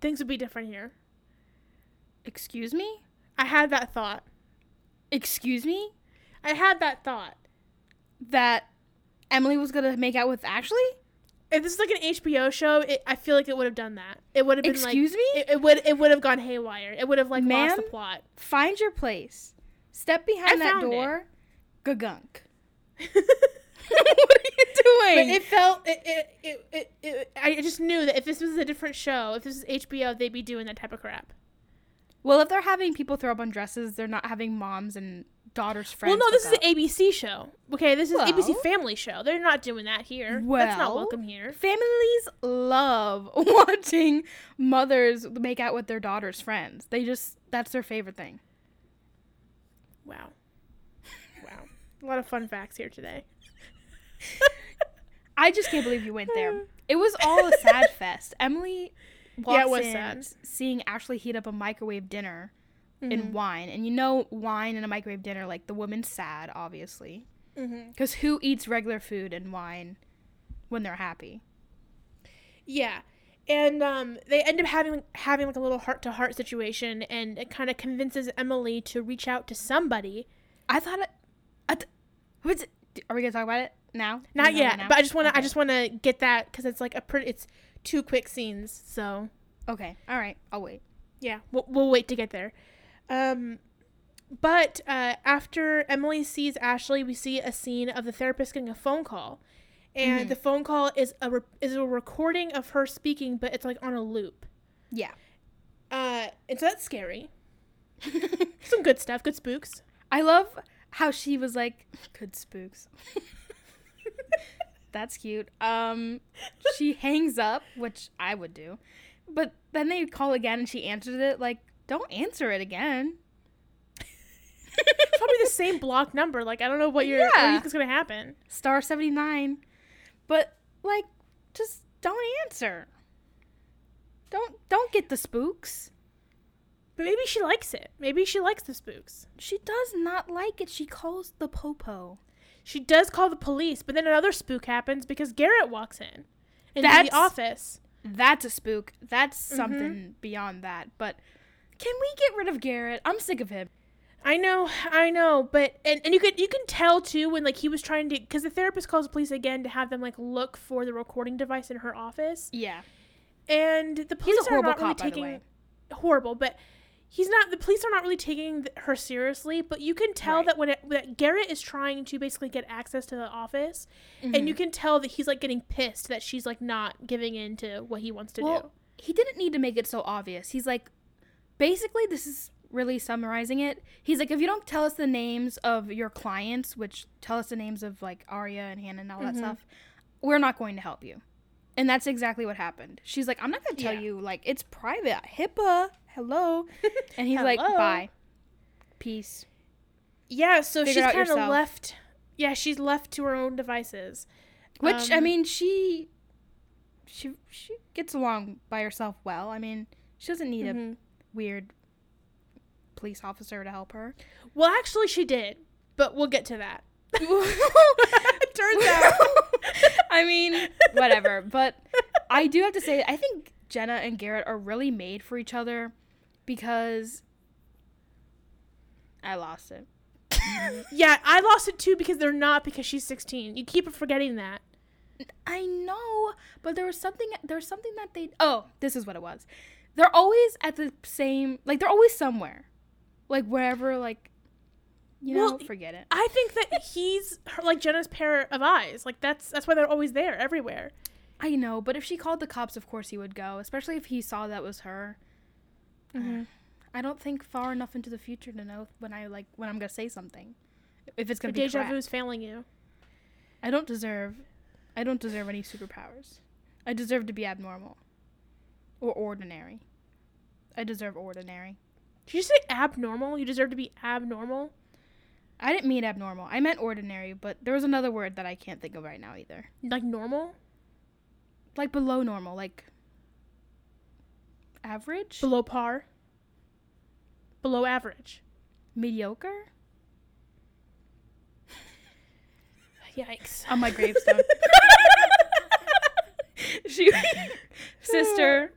things would be different here. Excuse me? I had that thought. Excuse me? I had that thought. That Emily was gonna make out with Ashley? if this is like an HBO show, it, I feel like it would have done that. It would have been like Excuse like me? it, it would it would have gone haywire. It would have like lost the plot. Find your place. Step behind I that it. door. Gagunk. but what are you doing? it felt it, it, it, it, it I just knew that if this was a different show, if this was HBO, they'd be doing that type of crap. Well, if they're having people throw up on dresses, they're not having moms and daughters friends. well, no, this is hook an. ABC show. Okay, this is Well- ABC Family show. They're not doing that here. That's not welcome here. Families love watching mothers make out with their daughters' friends. They just that's their favorite thing. Wow, wow, a lot of fun facts here today. I just can't believe you went there. It was all a sad fest. Emily Yeah, it was in sad. seeing Ashley heat up a microwave dinner Mm-hmm. in wine. And you know wine and a microwave dinner, like the woman's sad, obviously. Mm-hmm. Because who eats regular food and wine when they're happy? Yeah. And um, they end up having having like a little heart to heart situation, and it kind of convinces Emily to reach out to somebody. I thought it. I th- what's it? Are we gonna talk about it now? Not yet, talking but I just want to I just want to get that because it's like a pretty it's two quick scenes. So Okay. All right. I'll wait. yeah, we'll, we'll wait to get there. Um, but uh, after Emily sees Ashley, we see a scene of the therapist getting a phone call, and Mhm. the phone call is a re- is a recording of her speaking, but it's like on a loop. Yeah. Uh, and so that's scary. Some good stuff, good spooks. I love how she was like, "Good spooks." That's cute. Um, she hangs up, which I would do, but then they call again and she answers it. Like, don't answer it again. Probably the same block number. Like I don't know what you're what Yeah. you think's gonna happen. Star seventy nine, but like, just don't answer. Don't don't get the spooks. But maybe she likes it. Maybe she likes the spooks. She does not like it. She calls the popo. She does call the police, but then another spook happens because Garrett walks in into That's- the office. That's a spook. That's Mm-hmm. something beyond that. But can we get rid of Garrett? I'm sick of him. I know, I know, but and, and you could you can tell too when like he was trying to because the therapist calls the police again to have them like look for the recording device in her office, Yeah. and the police He's a horrible are not really taking horrible, but he's not. The police are not really taking her seriously. But you can tell Right. that when it, that Garrett is trying to basically get access to the office, and Mm-hmm. you can tell that he's like getting pissed that she's like not giving in to what he wants to do. He didn't need to make it so obvious. He's like, basically, this is really summarizing it. He's like, if you don't tell us the names of your clients, which tell us the names of like Aria and Hanna and all that Mhm. stuff, we're not going to help you. And that's exactly what happened. She's like, I'm not going to tell Yeah. you, like, it's private. HIPAA. Hello. And he's like, bye. Peace. Yeah, so Figure she's kind of left. Yeah, she's left to her own devices. Which I Um, mean, she she she gets along by herself well. I mean, she doesn't need a Mhm. weird police officer to help her. Well, actually, she did, but we'll get to that. Turns out. I mean, whatever. But I do have to say, I think Jenna and Garrett are really made for each other because I lost it. Yeah, I lost it too because they're not because she's 16. You keep forgetting that. I know, but there was something. There was something that they. Oh, this is what it was. They're always at the same. Like they're always somewhere, like wherever. Like, you know, Well, forget it. I think that he's her, like Jenna's pair of eyes. Like that's that's why they're always there, everywhere. I know, but if she called the cops, of course he would go. Especially if he saw that was her. Mhm. I don't think far enough into the future to know when I like when I'm gonna say something. If it's gonna be deja vu is failing you. I don't deserve. I don't deserve any superpowers. I deserve to be abnormal. Or ordinary. I deserve ordinary. Did you say abnormal? You deserve to be abnormal. I didn't mean abnormal. I meant ordinary, but there was another word that I can't think of right now either. Like normal, Like below normal, like average, below par, below average. mediocre Yikes. on my gravestone. she sister,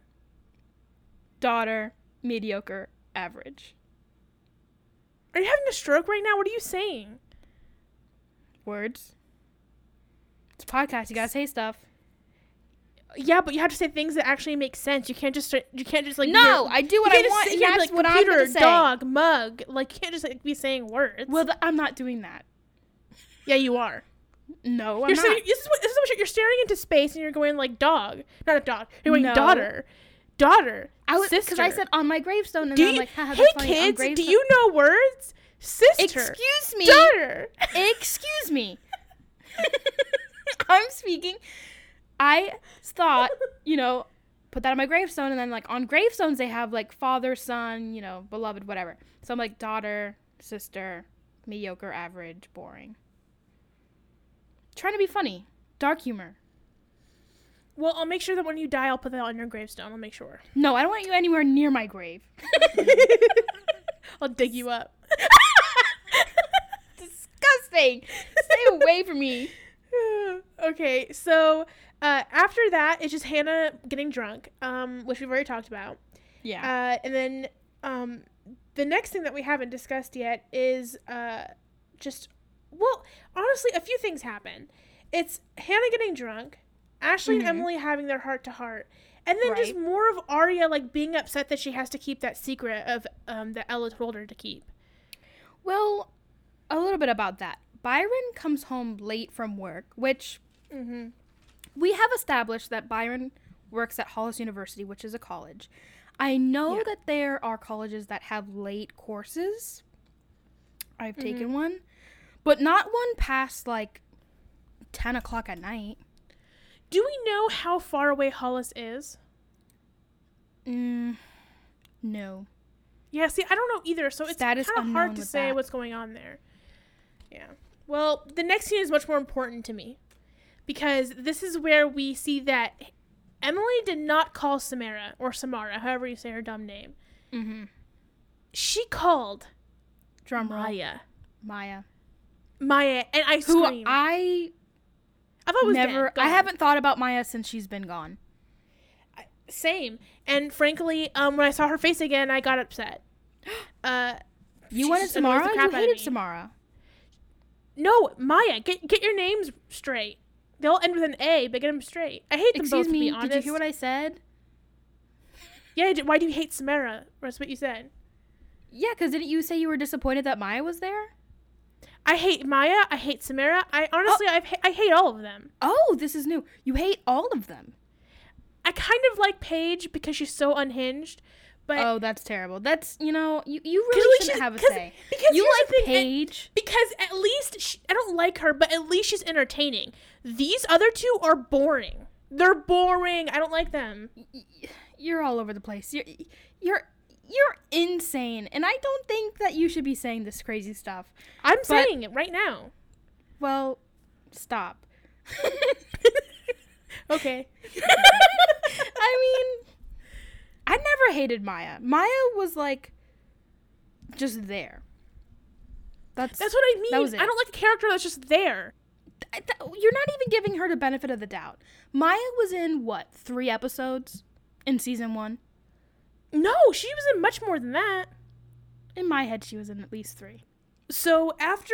daughter, mediocre, average. Are you having a stroke right now? What are you saying? Words. It's a podcast. You gotta say stuff. Yeah, but you have to say things that actually make sense. You can't just start, you can't just like no, I do what I want. sit here and be that's like what I'm computer, gonna say. dog, mug. Like you can't just like be saying words. Well, th- I'm not doing that. yeah, you are. No, I'm You're not. saying, this is what this is what you're, you're staring into space and you're going like dog, not a dog. You're going No. daughter, daughter, I was sister. because I said on my gravestone, and do I'm you, like, haha, hey that's funny. on kids, do gravestone- you know words? Sister, Excuse me. daughter. Excuse me. I'm speaking. I thought, you know, put that on my gravestone, and then like on gravestones they have like father, son, you know, beloved, whatever. So I'm like daughter, sister, mediocre, average, boring. Trying to be funny, dark humor. Well, I'll make sure that when you die, I'll put that on your gravestone. I'll make sure. No, I don't want you anywhere near my grave. I'll dig you up. Disgusting. Stay away from me. okay, so uh, after that, it's just Hanna getting drunk, um, which we've already talked about. Yeah. Uh, and then um, the next thing that we haven't discussed yet is uh, just, well, honestly, a few things happen. It's Hanna getting drunk, Ashley Mhm. and Emily having their heart to heart, and then just more of Aria like being upset that she has to keep that secret of um, that Ella told her to keep. Well, a little bit about that. Byron comes home late from work, which Mm-hmm. We have established that Byron works at Hollis University, which is a college. I know Yeah. that there are colleges that have late courses. I've taken Mm-hmm. one, but not one past like 10 o'clock at night. Do we know how far away Hollis is? Mm, no. Yeah, see, I don't know either, so it's kind of hard to say that. what's going on there. Yeah. Well, the next scene is much more important to me because this is where we see that Emily did not call Samara or Samara, however you say her dumb name. Mm-hmm. She called Drum. Maya. Maya. Maya, and I Who screamed. I I thought it was never, I haven't thought about Maya since she's been gone. Same. And frankly, um, when I saw her face again, I got upset. Uh, You wanted Samara? You crap out of hated. Samara. No, Maya, get get your names straight. They all end with an A, but get them straight. I hate them Excuse both. me, to be honest. did you hear what I said? Yeah. Why do you hate Samara? That's what you said. Yeah, because didn't you say you were disappointed that Maya was there? I hate Maya. I hate Samara. I honestly, oh. I've ha- I hate all of them. Oh, this is new. You hate all of them. I kind of like Paige because she's so unhinged, but oh, that's terrible. That's you know you, you really shouldn't she- have a say. Because You like the thing, and- Paige. because at least she, I don't like her, but at least she's entertaining. These other two are boring. They're boring. I don't like them. You're all over the place. You're you're you're insane, and I don't think that you should be saying this crazy stuff. I'm saying it right now. Well, stop. Okay. I mean, I never hated Maya. Maya was like just there. That's That's what I mean. That was it. I don't like a character that's just there. I- th- you're not even giving her the benefit of the doubt. Maya was in what three episodes in season one? No, she was in much more than that. In my head, she was in at least three. So after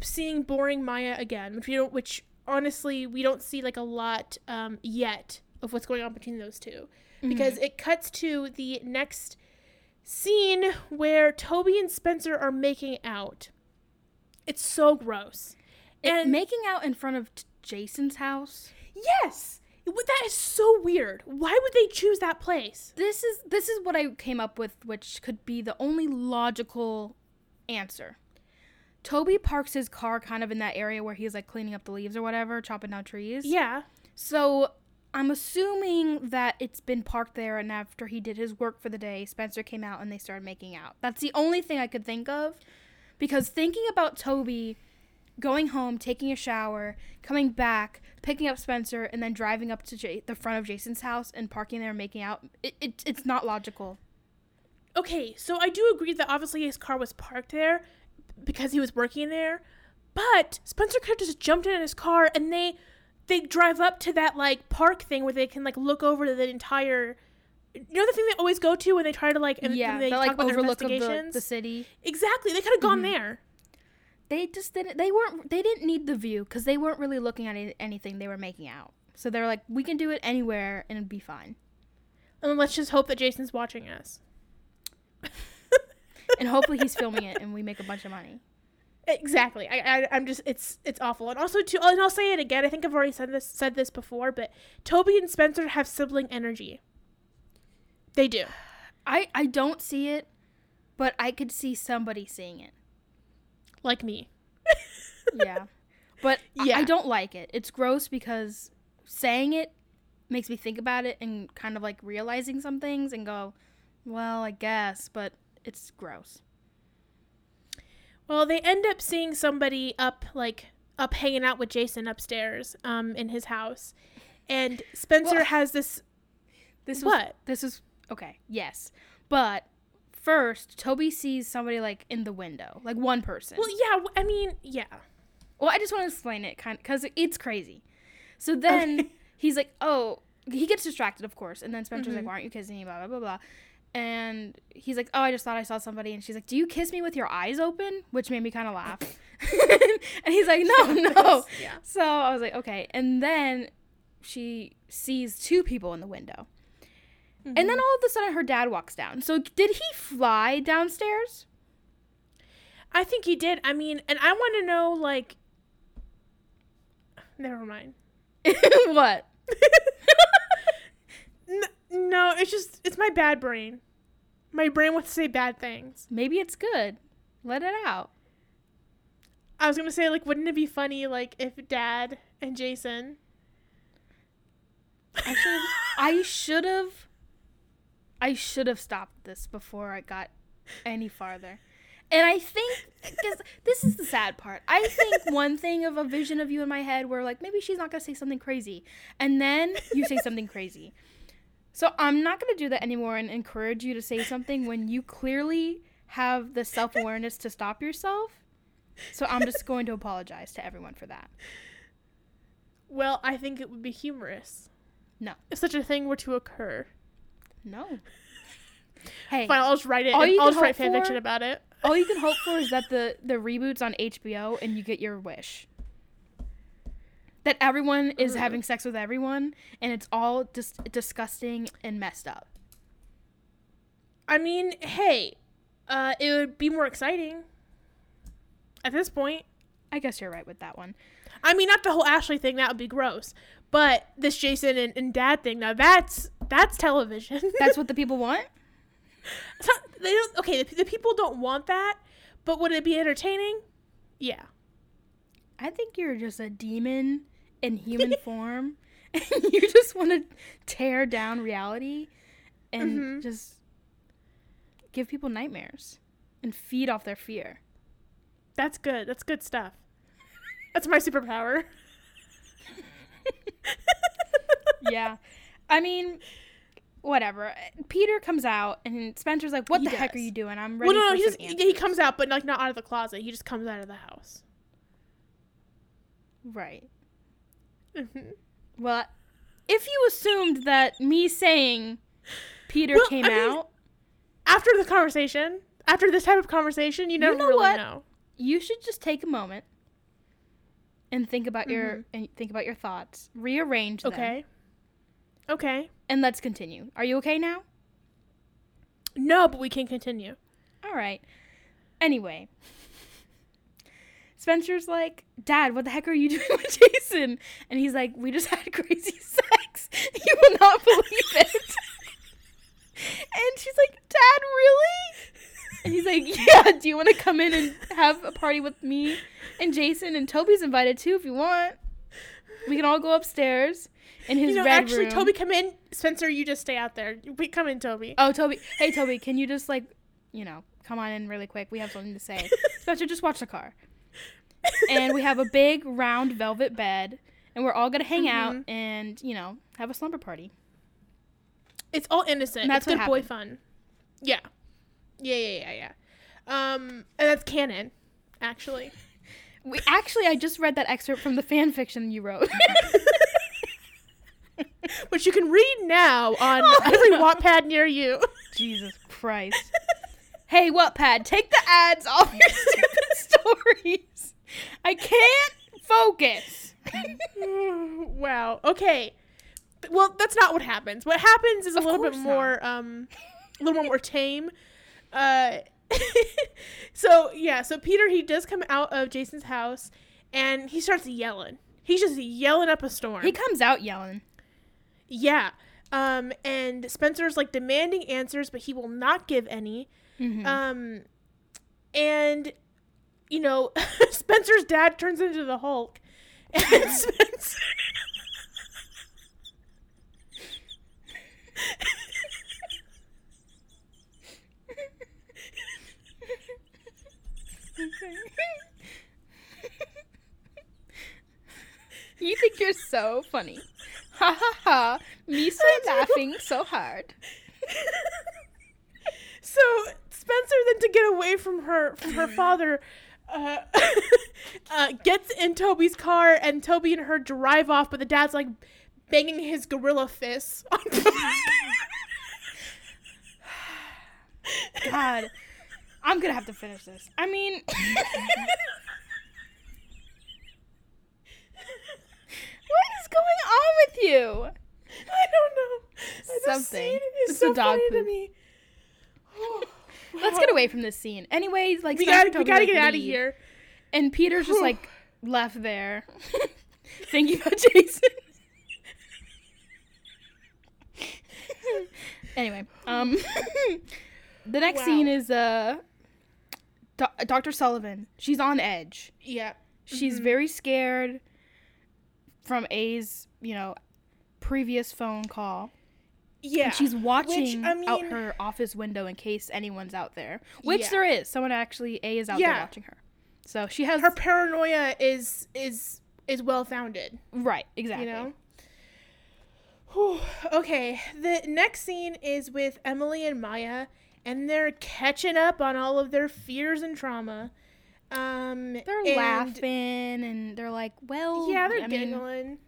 seeing boring Maya again, which we don't, which honestly we don't see like a lot um, yet of what's going on between those 2 because mm-hmm. it cuts to the next scene where Toby and Spencer are making out. It's so gross. And And making out in front of Jason's house. yes, that is so weird. Why would they choose that place? This is this is what I came up with, which could be the only logical answer. Toby parks his car kind of in that area where he's like cleaning up the leaves or whatever, chopping down trees. Yeah. So I'm assuming that it's been parked there, and after he did his work for the day, Spencer came out and they started making out. That's the only thing I could think of. Because thinking about Toby going home, taking a shower, coming back, picking up Spencer, and then driving up to J- the front of Jason's house and parking there and making out, it, it, it's not logical. Okay, so I do agree that obviously his car was parked there because he was working there, but Spencer could have just jumped in his car and they they drive up to that like park thing where they can like look over the entire. You know the thing they always go to when they try to like and yeah, they the talk like overlook of the, the city. exactly, they could have gone Mhm. there. They just didn't. They weren't. They didn't need the view because they weren't really looking at any, anything. They were making out. So they're like, we can do it anywhere and it'd be fine. And let's just hope that Jason's watching us. And hopefully he's filming it and we make a bunch of money. Exactly. I, I I'm just it's it's awful. And also too and I'll say it again. I think I've already said this said this before, but Toby and Spencer have sibling energy. They do. I I don't see it, but I could see somebody seeing it. Like me. Yeah. But I- Yeah. I don't like it. It's gross because saying it makes me think about it and kind of like realizing some things and go, well, I guess, but it's gross. Well, they end up seeing somebody up like up hanging out with Jason upstairs um in his house. And Spencer Well, has this This was, what? This is okay. Yes, but first Toby sees somebody like in the window, like one person. Well, yeah, I mean, yeah. Well, I just want to explain it kind because it's crazy. So then Okay. he's like, oh, he gets distracted, of course. And then Spencer's Mhm. like, why aren't you kissing me? Blah, blah, blah, blah. And he's like, oh, I just thought I saw somebody. And she's like, do you kiss me with your eyes open? Which made me kind of laugh. and he's like, no, no. Yeah. So I was like, okay. And then she sees two people in the window. And Mm-hmm. then all of a sudden her dad walks down. So did he fly downstairs? I think he did. I mean, and I want to know like Never mind. what? No, it's just it's my bad brain. My brain wants to say bad things. Maybe it's good. Let it out. I was gonna say like, wouldn't it be funny like if Dad and Jason? I should I should have I should have stopped this before I got any farther. And I think because this is the sad part. I think one thing of a vision of you in my head where like maybe she's not gonna say something crazy, and then you say something crazy. So I'm not gonna do that anymore and encourage you to say something when you clearly have the self awareness to stop yourself. So I'm just going to apologize to everyone for that. Well, I think it would be humorous. No. If such a thing were to occur. No. Hey, Fine, I'll just write it. all you I'll just write hope fan fiction about it. all you can hope for is that the the reboots on HBO and you get your wish. That everyone is Ugh. having sex with everyone and it's all just disgusting and messed up. I mean, hey, uh, it would be more exciting. At this point, I guess you're right with that one. I mean, not the whole Ashley thing. That would be gross. But this Jason and, and Dad thing, now that's that's television. That's what the people want. Not- they don't. Okay, the, the people don't want that. But would it be entertaining? Yeah. I think you're just a demon in human form and you just want to tear down reality and Mhm. just give people nightmares and feed off their fear. That's good. That's good stuff. That's my superpower. yeah. I mean, whatever. Peter comes out and Spencer's like, "What He the heck are you doing? I'm ready well, no, no, he just answers." he comes out, but like not out of the closet. He just comes out of the house. Right. Mhm. Well, if you assumed that me saying Peter Well, came I mean, out, After the conversation, after this type of conversation, you never know really what? know. you should just take a moment and think about your Mhm. and think about your thoughts, rearrange them, Okay. Okay. and let's continue. Are you okay now? No, but we can continue. All right. Anyway, Spencer's like, Dad, what the heck are you doing with Jason? And he's like, We just had crazy sex. You will not believe it. and she's like, Dad, really? And he's like, Yeah, do you want to come in and have a party with me and Jason? And Toby's invited too if you want. We can all go upstairs in his you know, red actually, room. Toby, come in. Spencer, you just stay out there. We come in, Toby. Oh, Toby. Hey, Toby, can you just like, you know, come on in really quick? We have something to say. Spencer, just watch the car. And we have a big round velvet bed, and we're all gonna hang out Mhm. and you know have a slumber party. It's all innocent. And that's it's good what boy fun. Yeah. Yeah, yeah, yeah, yeah. Um, and that's canon, actually. We actually, I just read that excerpt from the fan fiction you wrote. Which you can read now on Oh, every no. Wattpad near you. Jesus Christ. Hey, Wattpad, take the ads off your stupid stories. I can't focus. wow. Okay. Well, that's not what happens. What happens is a Of little bit more, um, a little more tame. Uh, so yeah. So Peter he does come out of Jason's house, and he starts yelling. He's just yelling up a storm. He comes out yelling. yeah. Um, and Spencer's like demanding answers, but he will not give any. Mhm. Um, and you know, Spencer's dad turns into the Hulk, and Spencer. you think you're so funny. Ha ha ha. Me so laughing so hard. so Spencer then to get away from her from her father. Uh, uh, gets in Toby's car and Toby and her drive off, but the dad's like banging his gorilla fists on God. I'm gonna have to finish this. I mean What is going on with you? I don't know. Something. It's so a dog funny to poop. me. Let's get away from this scene. Anyways, like We gotta, we gotta like, get out of here. And Peter's just like left there, thinking about Jason. anyway, um, the next Wow. scene is uh, Do- Dr. Sullivan. She's on edge. Yeah. She's Mhm. very scared from A's, you know, previous phone call. Yeah. And she's watching I out her office window in case anyone's out there, which Yeah. there is. Someone actually A is out there watching her. So she has her paranoia is is is well founded. right exactly. You know. Whew. Okay, the next scene is with Emily and Maya, and they're catching up on all of their fears and trauma. Um, They're and- laughing and they're like, "Well, Yeah, they're I mean, giggling.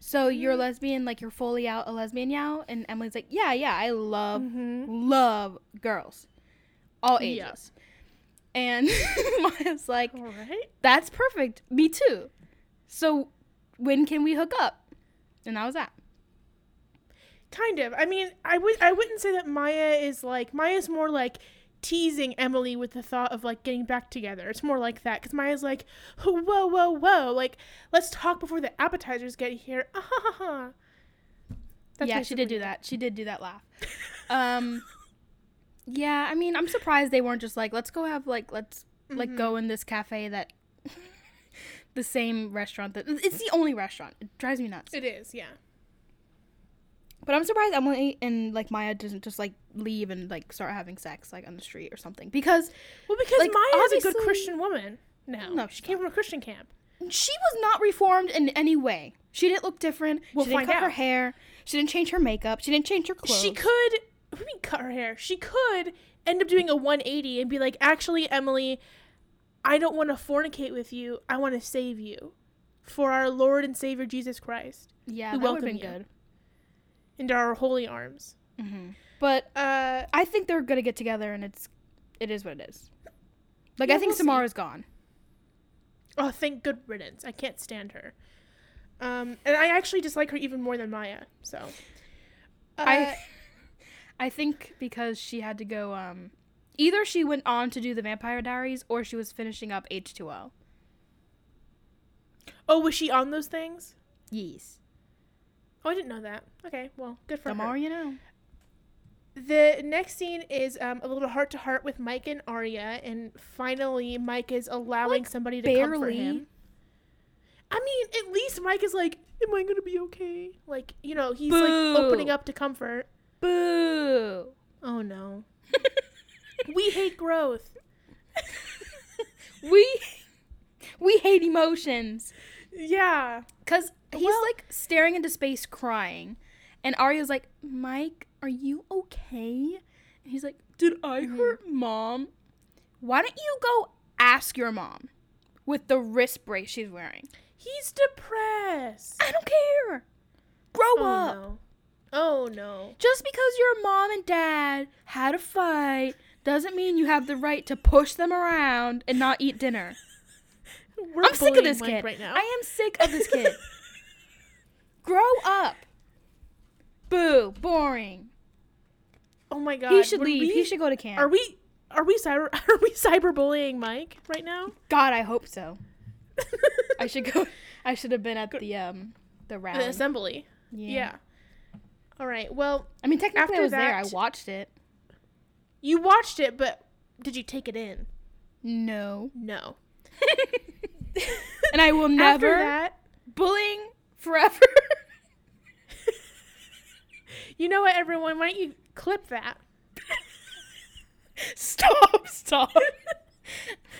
So you're a lesbian, like you're fully out a lesbian now?" And Emily's like, "Yeah, yeah, I love Mhm. love girls, all Yeah. ages." And Maya's like, right. "That's perfect. Me too. So when can we hook up?" And that was that. Kind of. I mean, I would I wouldn't say that Maya is like Maya's more like teasing Emily with the thought of like getting back together. It's more like that because Maya's like, whoa, whoa, whoa, like let's talk before the appetizers get here. Ah, ha, ha, ha. That's yeah, she did do that. She did do that laugh. Um, yeah, I mean, I'm surprised they weren't just like, let's go have like, let's like Mhm. go in this cafe that the same restaurant that it's the only restaurant. It drives me nuts. It is, yeah. But I'm surprised Emily and like Maya doesn't just like leave and like start having sex like on the street or something because Well, because Like, Maya is a good Christian woman. No, No, she came from a Christian camp. she was not reformed in any way. She didn't look different. We'll she didn't cut her hair. She didn't change her makeup. She didn't change her clothes. She could. What do you mean cut her hair? She could end up doing a 180 and be like, actually, Emily, I don't want to fornicate with you. I want to save you for our Lord and Savior Jesus Christ Yeah, that would have been you. good. Into our holy arms. But Uh, I think they're gonna get together, and it's it is what it is. Like Yeah, I think we'll see. Samara's gone. oh, thank good riddance. I can't stand her. Um, and I actually dislike her even more than Maya. So, uh, I I think because she had to go. Um, either she went on to do the Vampire Diaries, or she was finishing up H two O. oh, was she on those things? Yes. Oh, I didn't know that. Okay, well, good for The her. more you know. The next scene is um, a little heart to heart with Mike and Aria, and finally Mike is allowing Like, somebody to comfort him. I mean, at least Mike is like, "Am I gonna be okay?" Like, you know, he's Boo. like opening up to comfort. Boo. Oh no, we hate growth. we we hate emotions. Yeah, Cause he's Well- like staring into space, crying, and Aria's like, "Mike, are you okay?" And he's like, "Did I Mm-hmm. hurt mom?" Why don't you go ask your mom with the wrist brace she's wearing? he's depressed. I don't care. Grow Oh up. no. Oh no. Just because your mom and dad had a fight doesn't mean you have the right to push them around and not eat dinner. We're I'm sick of this Mike kid. right now. I am sick of this kid. Grow up. Boo. Boring. oh my god. he should would leave. we- he should go to camp. Are we? Are we cyber? Are we cyberbullying Mike right now? God, I hope so. I should go. I should have been at the um the The assembly. Yeah. All right. Well, I mean, technically, I was there. I watched it. you watched it, but did you take it in? No. No. And I will After never that, bullying forever. you know what, everyone? Why don't you clip that? stop. Stop.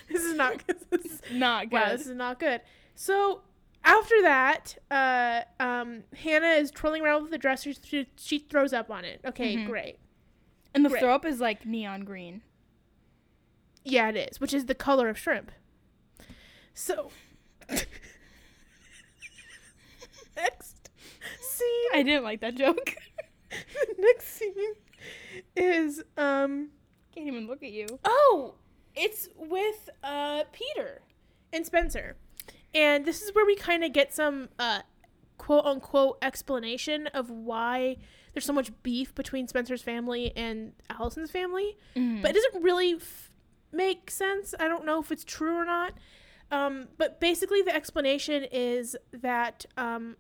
This is not. This is, Not good. wow, this is not good. So after that, uh, um, Hanna is twirling around with the dresser. She, she throws up on it. Okay, Mhm. great. and the Great. throw up is like neon green. Yeah, it is, which is the color of shrimp. So next scene. I didn't like that joke. the next scene is um Can't even look at you. oh it's with uh peter and spencer and this is where we kind of get some uh quote unquote explanation of why there's so much beef between spencer's family and alison's family Mm-hmm. but it doesn't really f- make sense i don't know if it's true or not um, but basically the explanation is that um,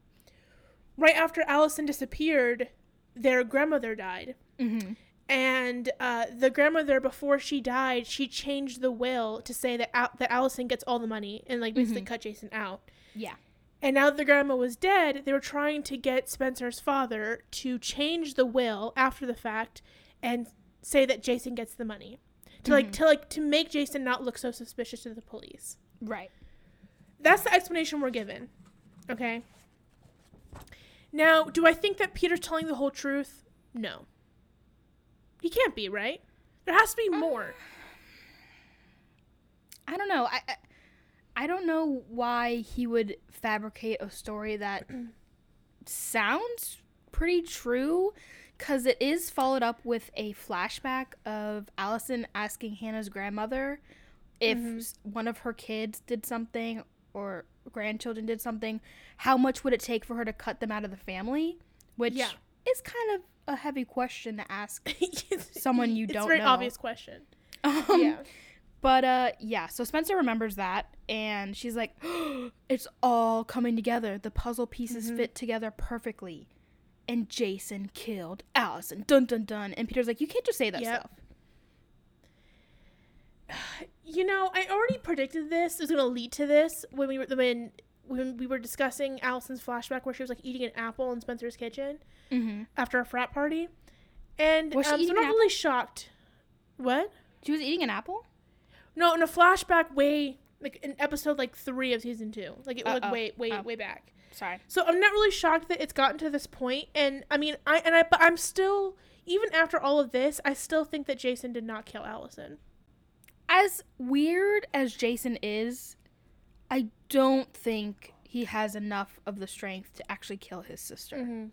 right after alison disappeared their grandmother died mm-hmm. and uh, the grandmother before she died she changed the will to say that Al- that alison gets all the money and like basically cut jason out Yeah. and now that the grandma was dead they were trying to get spencer's father to change the will after the fact and say that jason gets the money to like to like to make jason not look so suspicious to the police Right. that's the explanation we're given okay now do i think that peter's telling the whole truth? No. He can't be right? There has to be more. I don't know. I, I I don't know why he would fabricate a story that sounds pretty true cuz it is followed up with a flashback of Alison asking Hanna's grandmother if mm-hmm. s- one of her kids did something or grandchildren did something, how much would it take for her to cut them out of the family? Which Yeah. is kind of a heavy question to ask someone you it's don't know. It's a very know. obvious question Um, yeah But uh yeah, so Spencer remembers that and she's like, It's all coming together. The puzzle pieces Mm-hmm. fit together perfectly. And Jason killed Alison. Dun dun dun. And Peter's like, You can't just say that Yep. stuff. you know, I already predicted this was going to lead to this when we were when when we were discussing Alison's flashback where she was like eating an apple in Spencer's kitchen Mm-hmm. after a frat party, and um, so I'm not really shocked. What? She was eating an apple. No, in a flashback way like in episode like three of season two, like it was like way way Oh. way back. Sorry. So I'm not really shocked that it's gotten to this point, and I mean I and I but I'm still even after all of this, I still think that Jason did not kill Alison. As weird as Jason is, I don't think he has enough of the strength to actually kill his sister. Mm-hmm.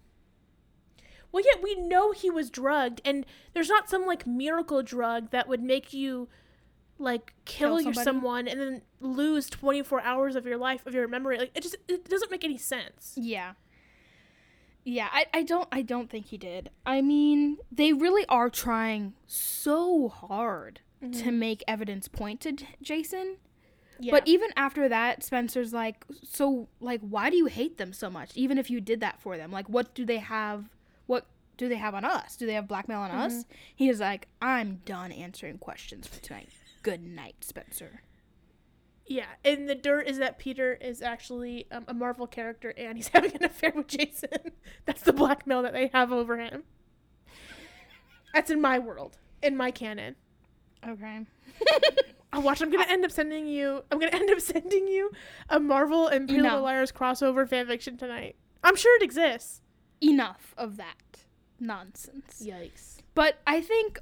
Well, yeah, we know he was drugged, and there's not some like miracle drug that would make you like kill, Kill your someone and then lose 24 hours of your life of your memory. Like it just it doesn't make any sense. Yeah. Yeah, I, I don't I don't think he did. I mean, they really are trying so hard to make evidence point to J- Jason. Yeah. But even after that, Spencer's like, so like why do you hate them so much? Even if you did that for them. Like what do they have what do they have on us? Do they have blackmail on us? He's like, I'm done answering questions for tonight. Good night, Spencer. Yeah, and the dirt is that Peter is actually um, a Marvel character and he's having an affair with Jason. That's the blackmail that they have over him. That's in my world, in my canon. Okay. I'll watch. I'm gonna end up sending you. I'm gonna end up sending you a Marvel and Pretty Little Liars crossover fanfiction tonight. I'm sure it exists. Enough of that nonsense. Yikes. But I think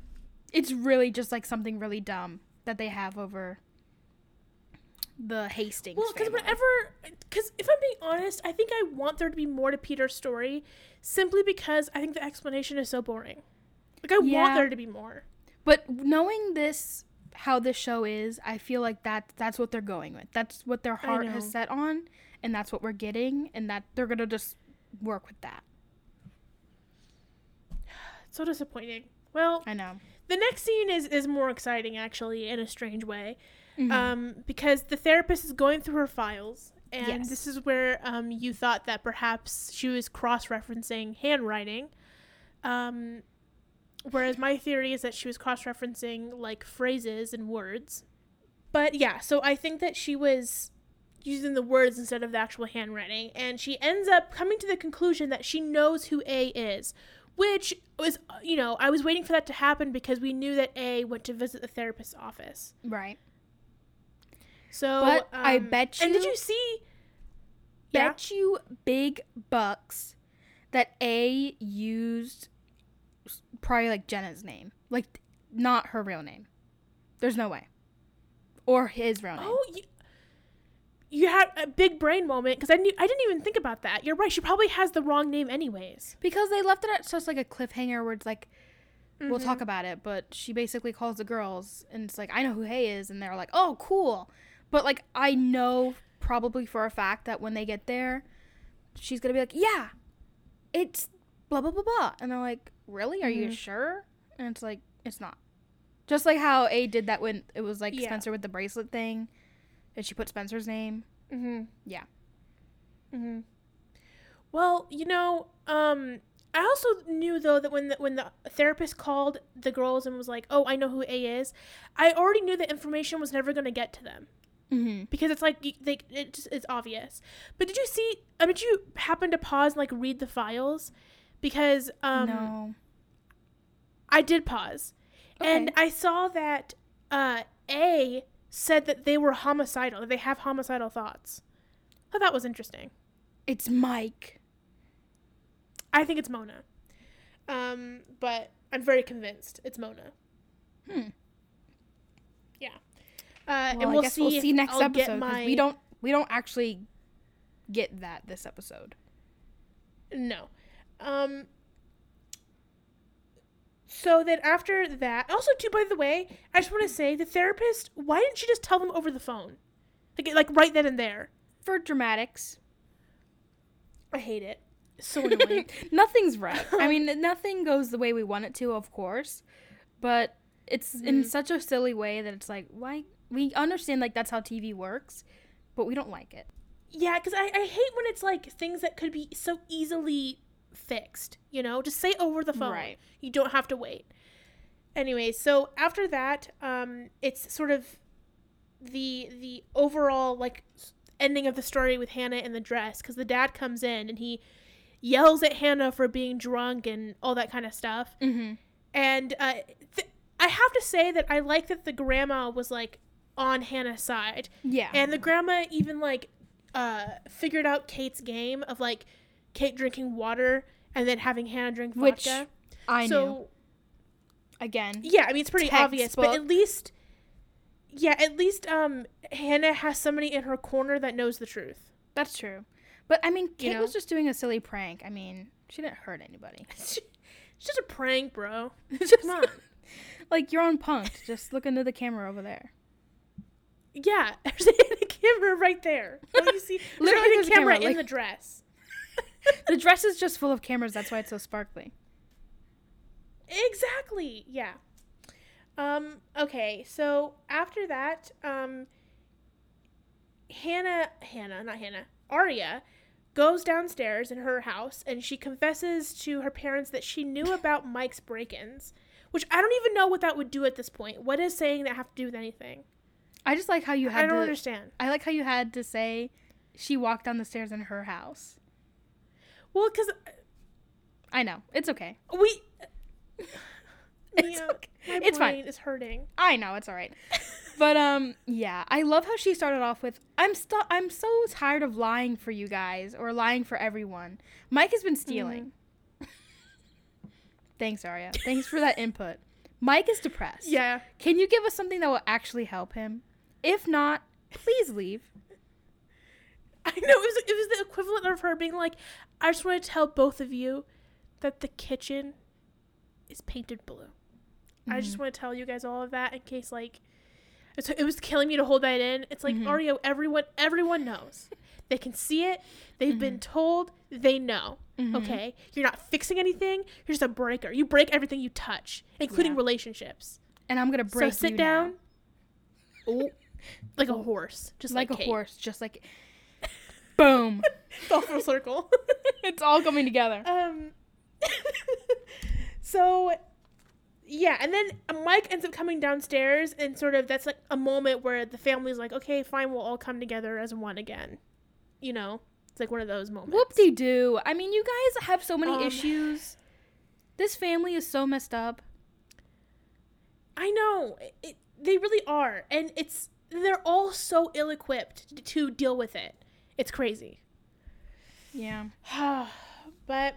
it's really just like something really dumb that they have over the Hastings. Well, because family. whenever, because if I'm being honest, I think I want there to be more to Peter's story, simply because I think the explanation is so boring. Like I want there to be more. But knowing this, how this show is, I feel like that that's what they're going with. That's what their heart has set on, and that's what we're getting, and that they're gonna just work with that. So disappointing. Well, I know. the next scene is is more exciting actually in a strange way Mhm. um, because the therapist is going through her files and Yes. this is where um, you thought that perhaps she was cross-referencing handwriting um, whereas my theory is that she was cross-referencing like phrases and words. But yeah so i think that she was using the words instead of the actual handwriting. And she ends up coming to the conclusion that she knows who a is which was you know i was waiting for that to happen because we knew that a went to visit the therapist's office. Right. so But I um, bet and did you- you see yeah? Bet you big bucks that A used probably like Jenna's name, like not her real name. There's no way, or his real name. oh you, you had a big brain moment because I knew I didn't even think about that. You're right. She probably has the wrong name anyways. Because they left it at such like a cliffhanger where it's like we'll Mhm. talk about it, but she basically calls the girls and it's like I know who A is and they're like, "Oh, cool." But like I know probably for a fact that when they get there, she's going to be like, "Yeah. It's blah blah blah blah." And they're like, "Really? Are you Mhm. sure?" And it's like, "It's not." Just like how A did that when it was like Yeah. Spencer with the bracelet thing, and she put Spencer's name. Mm-hmm. Yeah. Mm-hmm. Well, you know, um, I also knew though that when the when the therapist called the girls and was like, "Oh, I know who A is," I already knew the information was never going to get to them Mhm. because it's like they it just, it's obvious. But did you see? I mean, did you happen to pause and like read the files? Because um, no. I did pause, and I saw that uh, A said that they were homicidal. That they have homicidal thoughts. I thought that was interesting. It's Mike. I think it's Mona. Um, but I'm very convinced it's Mona. Hmm. Yeah. Uh, Well, and we'll guess see. we'll see next I'll episode my, we don't we don't actually get that this episode. No. Um. So then after that, also too, by the way, I just want to say the therapist. Why didn't she just tell them over the phone, like like right then and there? For dramatics, I hate it. So annoying. nothing's right. I mean, nothing goes the way we want it to, of course, but it's in Mhm. such a silly way that it's like, why? We understand like that's how TV works, but we don't like it. Yeah, because I, I hate when it's like things that could be so easily fixed, you know? Just say over the phone. Right. You don't have to wait. Anyway, so after that, um, it's sort of the the overall like ending of the story with Hanna in the dress because the dad comes in and he yells at Hanna for being drunk and all that kind of stuff. Mm-hmm. And uh, th- I have to say that I like that the grandma was like on Hanna's side, Yeah. and the grandma even like uh, figured out Kate's game of like Kate drinking water and then having Hanna drink Which vodka. I so knew. Again. yeah, I mean it's pretty obvious, but at least yeah, at least um Hanna has somebody in her corner that knows the truth. That's true. But I mean, Kate know? was just doing a silly prank. I mean, she didn't hurt anybody. It's just a prank, bro. Just- Come on. like you're on punked. Just look into the camera over there. Yeah, there's a camera right there. Don't you see? Literally, there's a camera, camera, in like- the dress. The dress is just full of cameras. That's why it's so sparkly. Exactly. Yeah. Um. Okay. So after that, um, Hanna, Hanna, not Hanna, Aria, goes downstairs in her house and she confesses to her parents that she knew about Mike's break-ins, which I don't even know what that would do at this point. What does saying that have to do with anything? I just like how you had I don't to. understand. I like how you had to say she walked down the stairs in her house. Well, because I know it's okay. we. It's Mia, okay. It's fine. is hurting. I know it's all right. But um yeah, I love how she started off with I'm stu- I'm so tired of lying for you guys or lying for everyone. Mike has been stealing. Thanks, Aria. Thanks for that input. Mike is depressed. Yeah. Can you give us something that will actually help him? If not, please leave. I know it was it was the equivalent of her being like, I just want to tell both of you that the kitchen is painted blue. I just want to tell you guys all of that in case like it was killing me to hold that in. It's like Mhm. Ario, everyone everyone knows. They can see it. They've been told. They know. Mhm. Okay, you're not fixing anything. You're just a breaker. You break everything you touch, including Yeah. relationships. And I'm gonna break so sit down. now. Oh, like a horse, just like, like, a Kate. horse, just like boom. It's all full circle. it's all coming together. Um. so, yeah, and then Mike ends up coming downstairs, and sort of that's like a moment where the family's like, okay, fine, we'll all come together as one again. You know, it's like one of those moments. Whoop de doo. I mean, you guys have so many Um, issues. This family is so messed up. I know it, they really are, and it's they're all so ill-equipped to deal with it. It's crazy. Yeah. but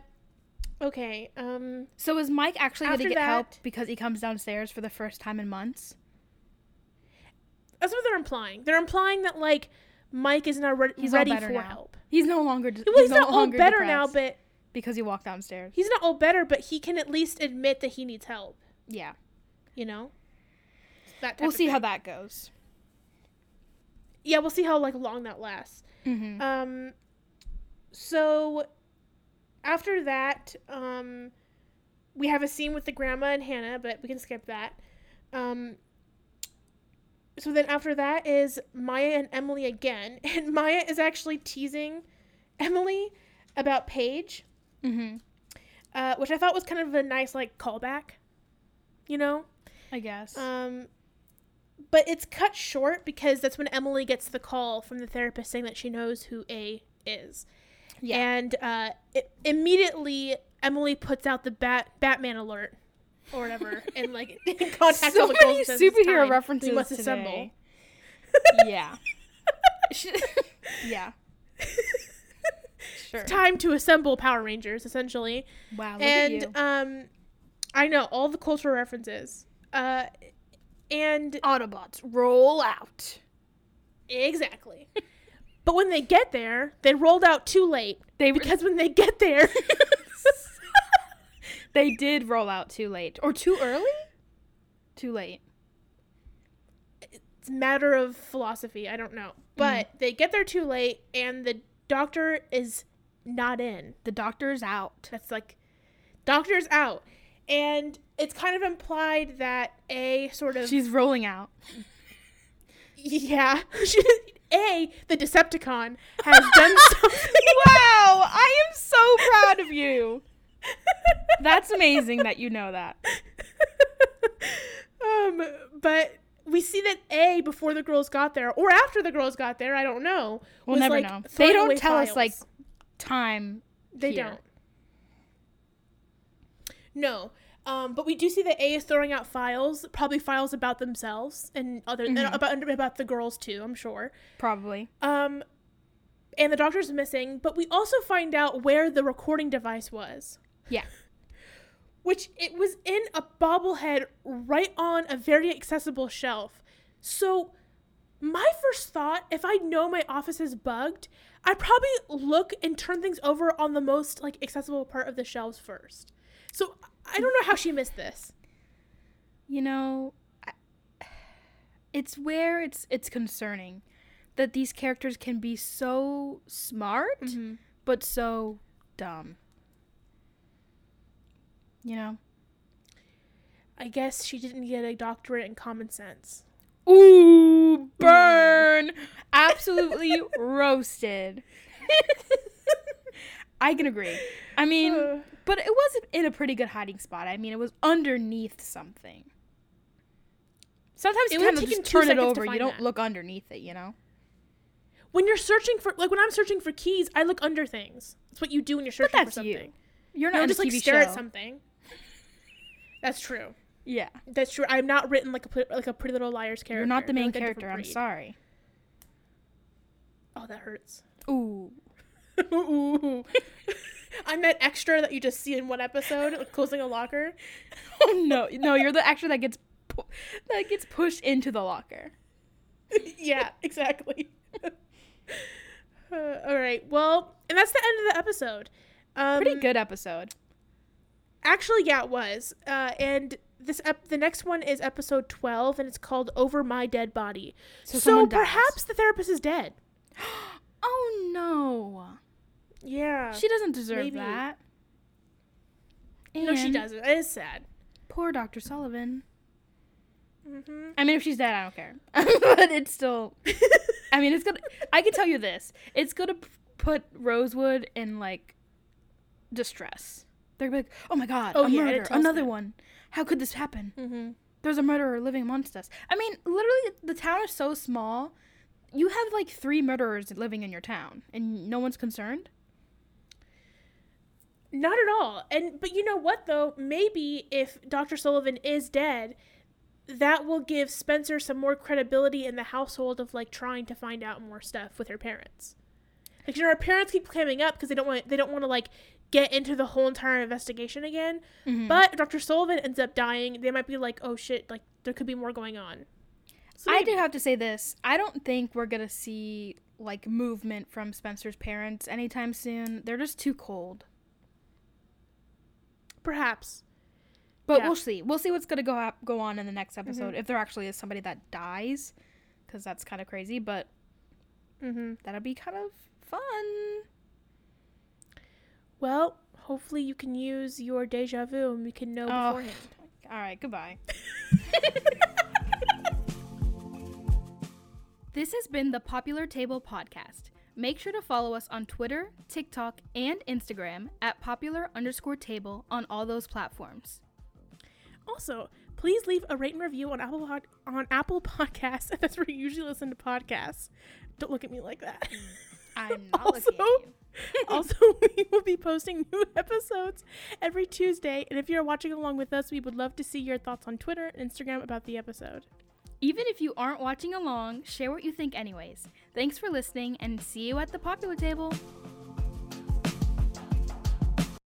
okay, um, So is Mike actually going to get help because he comes downstairs for the first time in months? that's what they're implying. They're implying that like Mike is not re- He's ready for now. help. He's no longer. d- Well, he's, no not all longer better now, but because he walked downstairs. he's not all better, but he can at least admit that he needs help. Yeah. You know, that We'll see how that goes. Yeah, we'll see how like long that lasts. Mm-hmm. Um, so after that, um, we have a scene with the grandma and Hanna, but we can skip that. Um, so then after that is Maya and Emily again, and Maya is actually teasing Emily about Paige, mm-hmm. uh, which I thought was kind of a nice like callback. You know, I guess. Um, but it's cut short because that's when Emily gets the call from the therapist saying that she knows who A is. Yeah. And uh, it, immediately Emily puts out the bat Batman alert or whatever, and like in contact so all the many "It's superhero time. references We must today. assemble. yeah. Yeah. Sure. Time to assemble Power Rangers, essentially. Wow. Look and at you. um, I know all the cultural references. Uh, and Autobots roll out. exactly. but when they get there, they rolled out too late. They because when they get there they did roll out too late or too early. Too late. it's a matter of philosophy i don't know mm. but they get there too late and the doctor is not in The doctor's out. that's like doctor's out and it's kind of implied that a sort of She's rolling out. yeah a the decepticon has done something wow, I am so proud of you. That's amazing that you know that. um but we see that A before the girls got there or after the girls got there, I don't know. We'll never like, know. They don't tell us like time. They here. don't. No. Um, but we do see that A is throwing out files, probably files about themselves and other and Mhm. about about the girls too. I'm sure. Probably. Um, and the doctor's missing, but we also find out where the recording device was. Yeah. Which it was in a bobblehead right on a very accessible shelf. So my first thought, if I know my office is bugged, I'd probably look and turn things over on the most like accessible part of the shelves first. So I don't know how she missed this. You know, I, it's where it's it's concerning that these characters can be so smart mm-hmm. but so dumb. You know. I guess she didn't get a doctorate in common sense. Ooh, mm. burn! Absolutely roasted. I can agree. I mean, Uh. but it wasn't in a pretty good hiding spot. I mean, it was underneath something. Sometimes It you kind of just turn it over. You don't that. look underneath it, you know? When you're searching for like when I'm searching for keys, I look under things. That's what you do when you're searching for something. You're You not don't in just like TV stare show. at something. That's true. Yeah. That's true. I'm not written like a like a Pretty Little Liars character. You're not the main like, character. I'm sorry. Oh, that hurts. Ooh. Ooh. I'm that extra that you just see in one episode, like closing a locker. Oh no, no, you're the extra that gets pu- that gets pushed into the locker. yeah, exactly. Uh, all right. Well, and that's the end of the episode. Um, Pretty good episode. Actually, yeah, it was. Uh, and this ep- the next one is episode 12, and it's called "Over My Dead Body." So So, perhaps the therapist is dead. Oh no, Yeah. she doesn't deserve maybe. that. no, she doesn't. It is sad. Poor Dr. Sullivan. hmm I mean, if she's dead, I don't care. but it's still. I mean, it's gonna. I can tell you this: it's gonna put Rosewood in like distress. They're like, "Oh my god, Oh, a yeah, murder, another them. one. How could this happen? hmm There's a murderer living amongst us." I mean, literally, the town is so small. You have like three murderers living in your town, and no one's concerned. Not at all. And but you know what though? Maybe if Dr. Sullivan is dead, that will give Spencer some more credibility in the household of like trying to find out more stuff with her parents. Like you know, her parents keep coming up because they don't want they don't want to like get into the whole entire investigation again. Mhm. But Dr. Sullivan ends up dying, they might be like, oh shit, like there could be more going on. So I do have to say this. I don't think we're gonna see like movement from Spencer's parents anytime soon. They're just too cold. Perhaps. But Yeah. we'll see. We'll see what's gonna go up, go on in the next Mm-hmm. episode if there actually is somebody that dies, because that's kind of crazy. But Mm-hmm. that'll be kind of fun. Well, hopefully you can use your deja vu and we can know Oh. beforehand. All right, goodbye. this has been the Popular Table Podcast. Make sure to follow us on Twitter, TikTok, and Instagram at popular underscore table on all those platforms. Also, please leave a rate and review on Apple Pod- on Apple Podcasts. That's where you usually listen to podcasts. Don't look at me like that. I'm not also, looking at you. also, we will be posting new episodes every Tuesday. And if you're watching along with us, we would love to see your thoughts on Twitter and Instagram about the episode. Even if you aren't watching along, share what you think anyways. Thanks for listening and see you at the popular table.